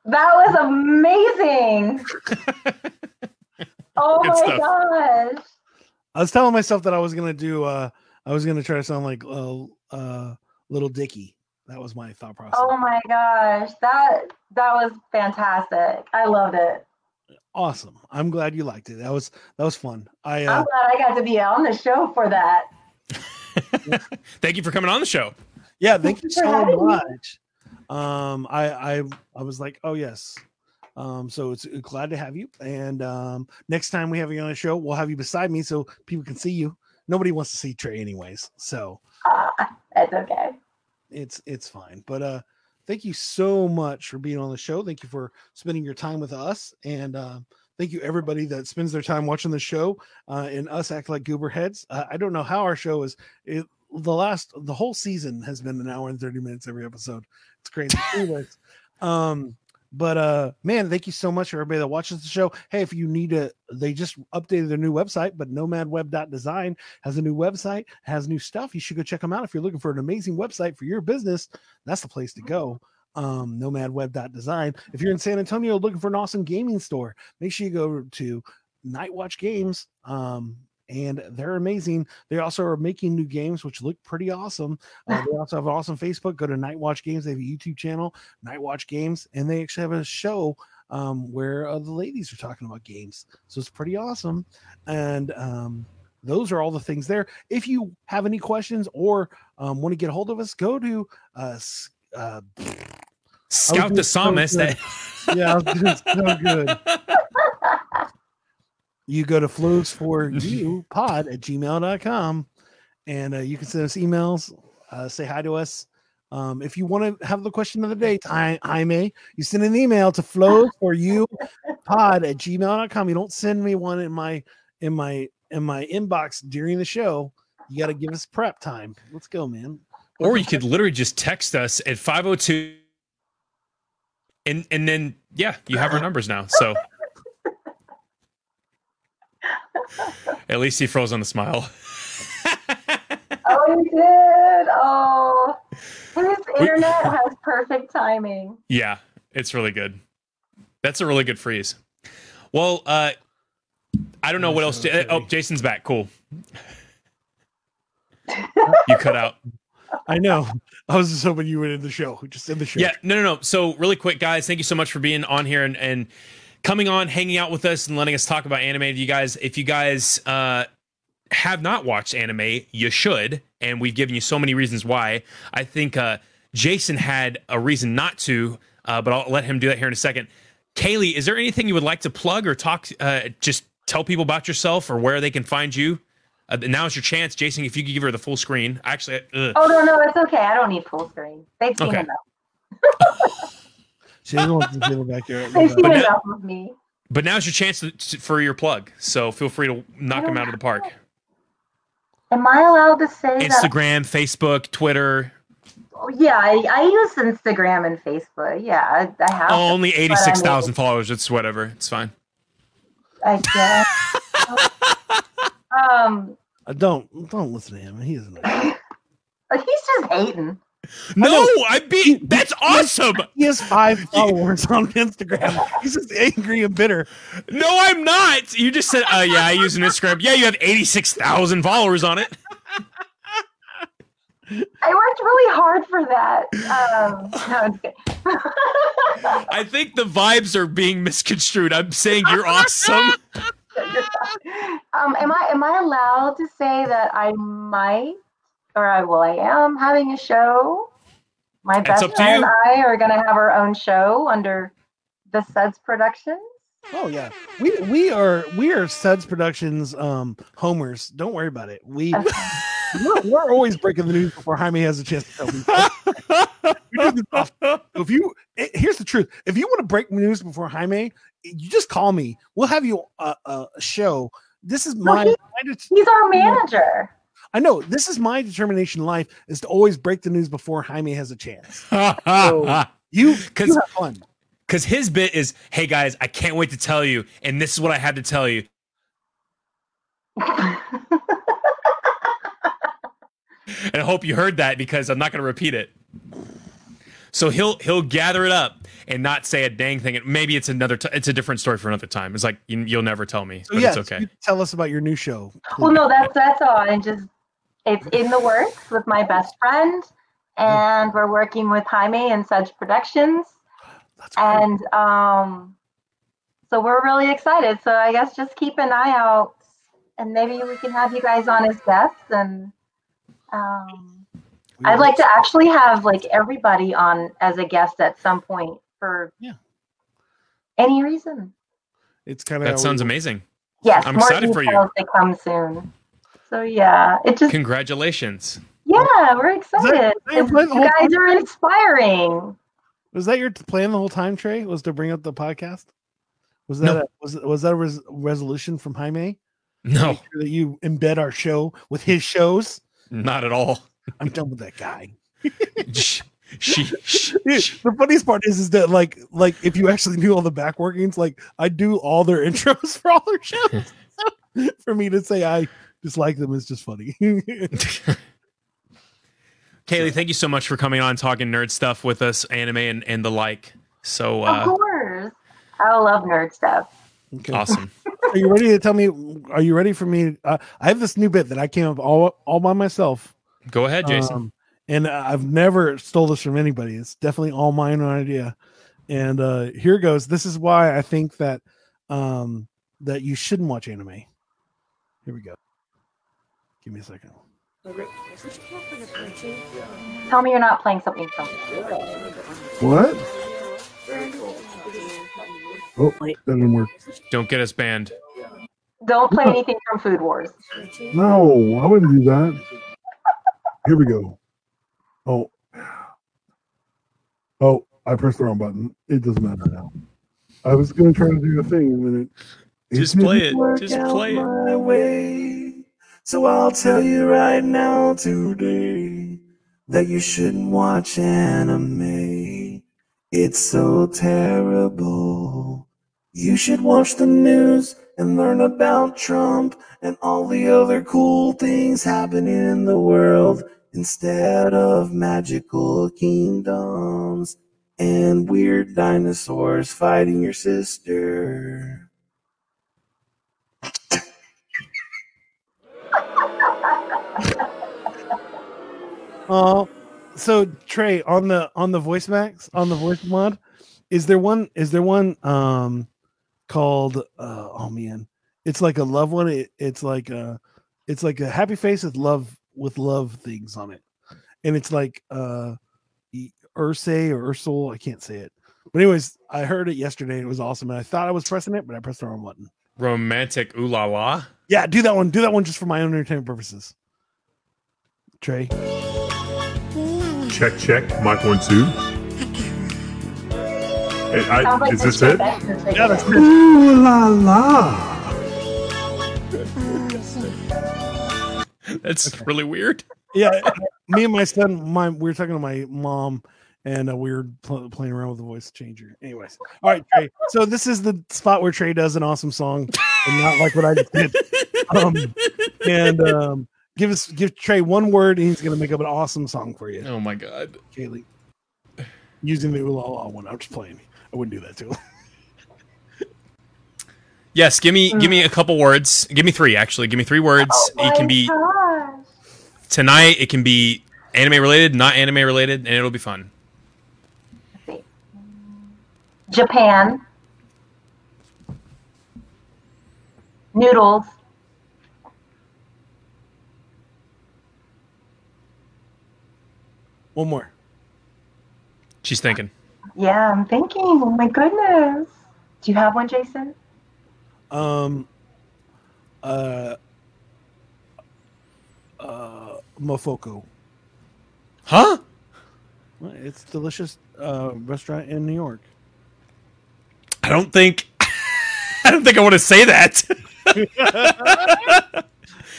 That was amazing. oh Good my stuff. gosh. I was telling myself that I was gonna do. uh I was gonna try to sound like uh, uh Little Dicky. That was my thought process. Oh my gosh. That that was fantastic. I loved it. Awesome. I'm glad you liked it. That was that was fun. I I'm uh, glad I got to be on the show for that. Thank you for coming on the show. yeah. Thank you Thanks for having so me. Um, I I I was like, oh yes. Um, so it's uh, glad to have you. And um, next time we have you on a show, we'll have you beside me so people can see you. Nobody wants to see Trey, anyways. So Uh, It's okay. it's it's fine. But uh thank you so much for being on the show. Thank you for spending your time with us. And uh thank you everybody that spends their time watching the show uh and us act like goober heads. Uh, I don't know how our show is it, the last the whole season has been an hour and 30 minutes every episode. It's crazy. Anyways, um but uh man thank you so much for everybody that watches the show. Hey if you need to they just updated their new website but nomadweb.design has a new website has new stuff. You should go check them out if you're looking for an amazing website for your business. That's the place to go. Um nomadweb.design if you're in san antonio looking for an awesome gaming store make sure you go to night watch games um and they're amazing. They also are making new games, which look pretty awesome. Uh, they also have an awesome Facebook. Go to Night Watch Games. They have a YouTube channel, Night Watch Games, and they actually have a show um, where uh, the ladies are talking about games. So it's pretty awesome. And um, those are all the things there. If you have any questions or um, want to get a hold of us, go to uh, uh, Scout the psalmist. That yeah, I was doing so good. You go to flows for you pod at gmail.com and uh, you can send us emails, uh, say hi to us. Um, if you want to have the question of the day, I, I may, you send an email to flows for you pod at gmail.com. You don't send me one in my in my in my inbox during the show. You got to give us prep time. Let's go, man. or you could literally just text us at 502 and and then yeah you have our numbers now so at least he froze on the smile Oh, he did. Oh, his internet has perfect timing. yeah it's really good that's a really good freeze well uh i don't know what else Okay. oh jason's back cool you cut out I know. I was just hoping you would end the show. Just end the show. Yeah, no, no, no. So, really quick, guys, thank you so much for being on here and, and coming on, hanging out with us, and letting us talk about anime. You guys, if you guys uh, have not watched anime, you should, and we've given you so many reasons why. I think uh, Jason had a reason not to, uh, but I'll let him do that here in a second. Kaylee, is there anything you would like to plug or talk? Uh, just tell people about yourself or where they can find you. Uh, now's your chance, Jason. If you could give her the full screen, actually, ugh. Oh no, no, it's okay. I don't need full screen. They've seen Okay. enough. She doesn't want to feel back here. They've But now- enough of me. But now's your chance to, to- for your plug. So feel free to knock don't him out of the park. Am I allowed to say that? Instagram, Facebook, Twitter. Oh, yeah, I, I use Instagram and Facebook. Yeah, I, I have. Oh, only but I mean, 86,000 followers. It's whatever. It's fine. I guess. um, Uh, don't don't listen to him. He isn't. he's just hating. No, I beat. That's awesome. He has five followers on Instagram. He's just angry and bitter. No, I'm not. You just said, oh, yeah, I use an Instagram. Yeah, you have 86,000 followers on it. I worked really hard for that. Um, no. I think the vibes are being misconstrued. I'm saying you're awesome. um, am I am I allowed to say that I might, or I well, I am having a show. My best friend you. and I are going to have our own show under the Suds Productions. Oh yeah, we we are we are Suds Productions um homers. Don't worry about it. We we're, we're always breaking the news before Jaime has a chance to tell people. We do this often. If you eh, here's the truth, if you want to break news before Jaime, you just call me. We'll have you a, a show. This is my, he- He's our manager. I know this is my determination in life is to always break the news before Jaime has a chance. Because you have fun. Because his bit is, hey, guys, I can't wait to tell you. And this is what I had to tell you. and I hope you heard that because I'm not going to repeat it. So he'll he'll gather it up and not say a dang thing. And maybe it's another t- it's a different story for another time. It's like you, you'll never tell me, So but yes, it's okay. you tell us about your new show. well, no, that's that's all. And just it's in the works with my best friend, and we're working with Jaime and Suds Productions. That's great. and um, so we're really excited. So I guess just keep an eye out, and maybe we can have you guys on as guests. And um, I'd will- like to actually have like everybody on as a guest at some point for Yeah. any reason. It's kind of That sounds amazing. Yes, I'm more excited for you. details to come soon. So yeah, it just Congratulations. Yeah, we're excited. is that your And plan the you guys are inspiring. Was that your plan the whole time, Trey? Was to bring up the podcast? Was that No. a, was was that a res- resolution from Jaime? No, sure that you embed our show with his shows. not at all. I'm done with that guy. Shh, she, shh, Dude, shh. the funniest part is, is that like like if you actually knew all the back workings, like I do all their intros for all their shows. For me to say I dislike them is just funny. Kaylee, thank you so much for coming on talking nerd stuff with us, anime and, and the like. So of uh, course. I love nerd stuff. okay. awesome. Are you ready to tell me? Are you ready for me? Uh, I have this new bit that I came up all all by myself. Go ahead, Jason. Um, and I've never stole this from anybody. It's definitely all my own idea. And uh here goes. This is why I think that um that you shouldn't watch anime. Here we go. Give me a second. Tell me you're not playing something from What? Oh, that didn't work. Don't get us banned. Don't play anything from Food Wars. No, I wouldn't do that. Here we go. Oh. Oh, I pressed the wrong button. It doesn't matter now. I was going to try to do a thing and then it. Just play it. Just play it. So I'll tell you right now today that you shouldn't watch anime. It's so terrible. You should watch the news and learn about Trump and all the other cool things happening in the world instead of magical kingdoms and weird dinosaurs fighting your sister. Oh, so Trey on the on the voice max on the voice mod, is there one? Is there one um called? Uh, oh man, it's like a love one. It, it's like a it's like a happy face with love with love things on it, and it's like uh Ursay or Ursul. I can't say it, but anyways, I heard it yesterday. and It was awesome, and I thought I was pressing it, but I pressed the wrong button. Romantic ooh la la. Yeah, do that one. Do that one just for my own entertainment purposes. Trey. Check, check. Mic one, two. Hey, I, like is this it? Yeah, that's again. Ooh la la. That's really weird. yeah me and my son my we were talking to my mom and uh, we were pl- playing around with the voice changer anyways all right trey so this is the spot where trey does an awesome song and not like what i just did um and um give us give trey one word and he's gonna make up an awesome song for you Oh my god. kaylee using the ooh la la one i'm just playing i wouldn't do that to him Yes, give me give me mm. a couple words. Give me three actually. Give me three words. Oh it can be gosh. tonight. It can be anime related, not anime related, and it'll be fun. Japan. Noodles. One more She's thinking. Yeah, I'm thinking. Oh my goodness. Do you have one, Jason? um uh uh Momofuku Huh? It's delicious uh, restaurant in New York. I don't think. I don't think I want to say that.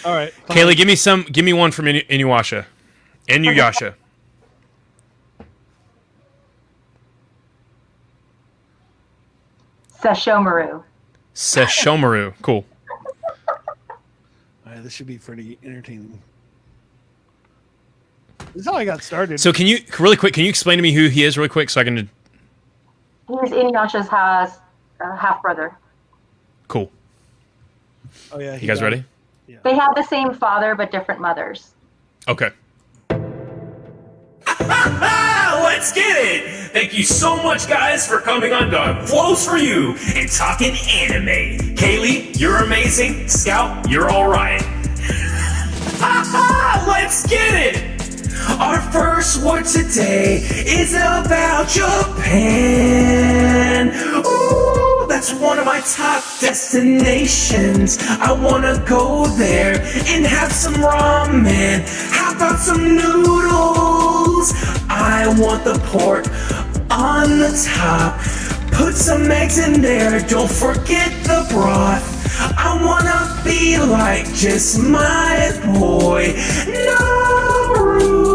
All right, Kaylee, give me some. Give me one from Inu- Inuyasha. Inuyasha. Sesshomaru. Sesshomaru. Cool. All right, this should be pretty entertaining. This is how I got started. So can you really quick? Can you explain to me who he is really quick so I can? He's Inuyasha's has uh, half brother. Cool. oh yeah, he You guys got- ready? They have the same father but different mothers. Okay. Let's get it! Thank you so much, guys, for coming on to Flows for You and talking anime. Kaylee, you're amazing. Scout, you're alright. Let's get it! Our first word today is about Japan. Ooh, That's one of my top destinations. I wanna go there and have some ramen. How about some noodles? I want the pork on the top. Put some eggs in there, don't forget the broth. I wanna be like just my boy Naruto.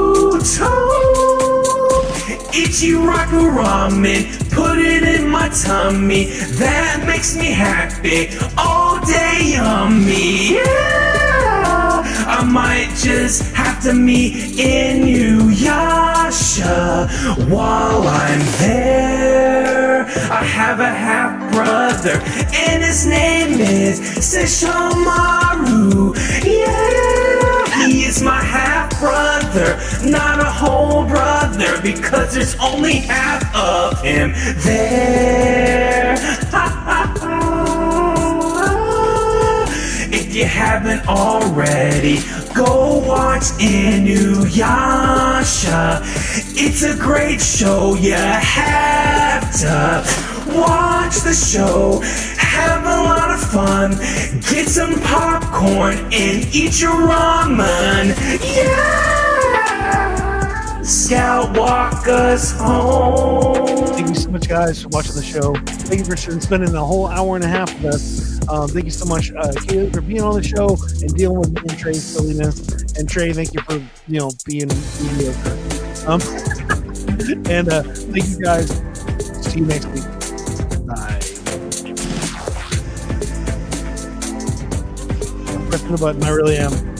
Ichiraku ramen, put it in my tummy. That makes me happy all day, yummy. Yeah, I might just have to meet in Inuyasha while I'm there. I have a half brother, and his name is Sesshomaru. Yeah, he is my half brother, not a whole brother, because there's only half of him there. If you haven't already, go watch Inuyasha. It's a great show, you have to watch the show. Have a lot of fun. Get some popcorn and eat your ramen. Yeah! Scout walk us home. Thank you so much, guys, for watching the show. Thank you for spending a whole hour and a half with us. Um, thank you so much, uh, Kaylee, for being on the show and dealing with me and Trey's silliness. And Trey, thank you for you know being mediocre. Um, and uh, thank you guys. See you next week. Pressing the button. I really am.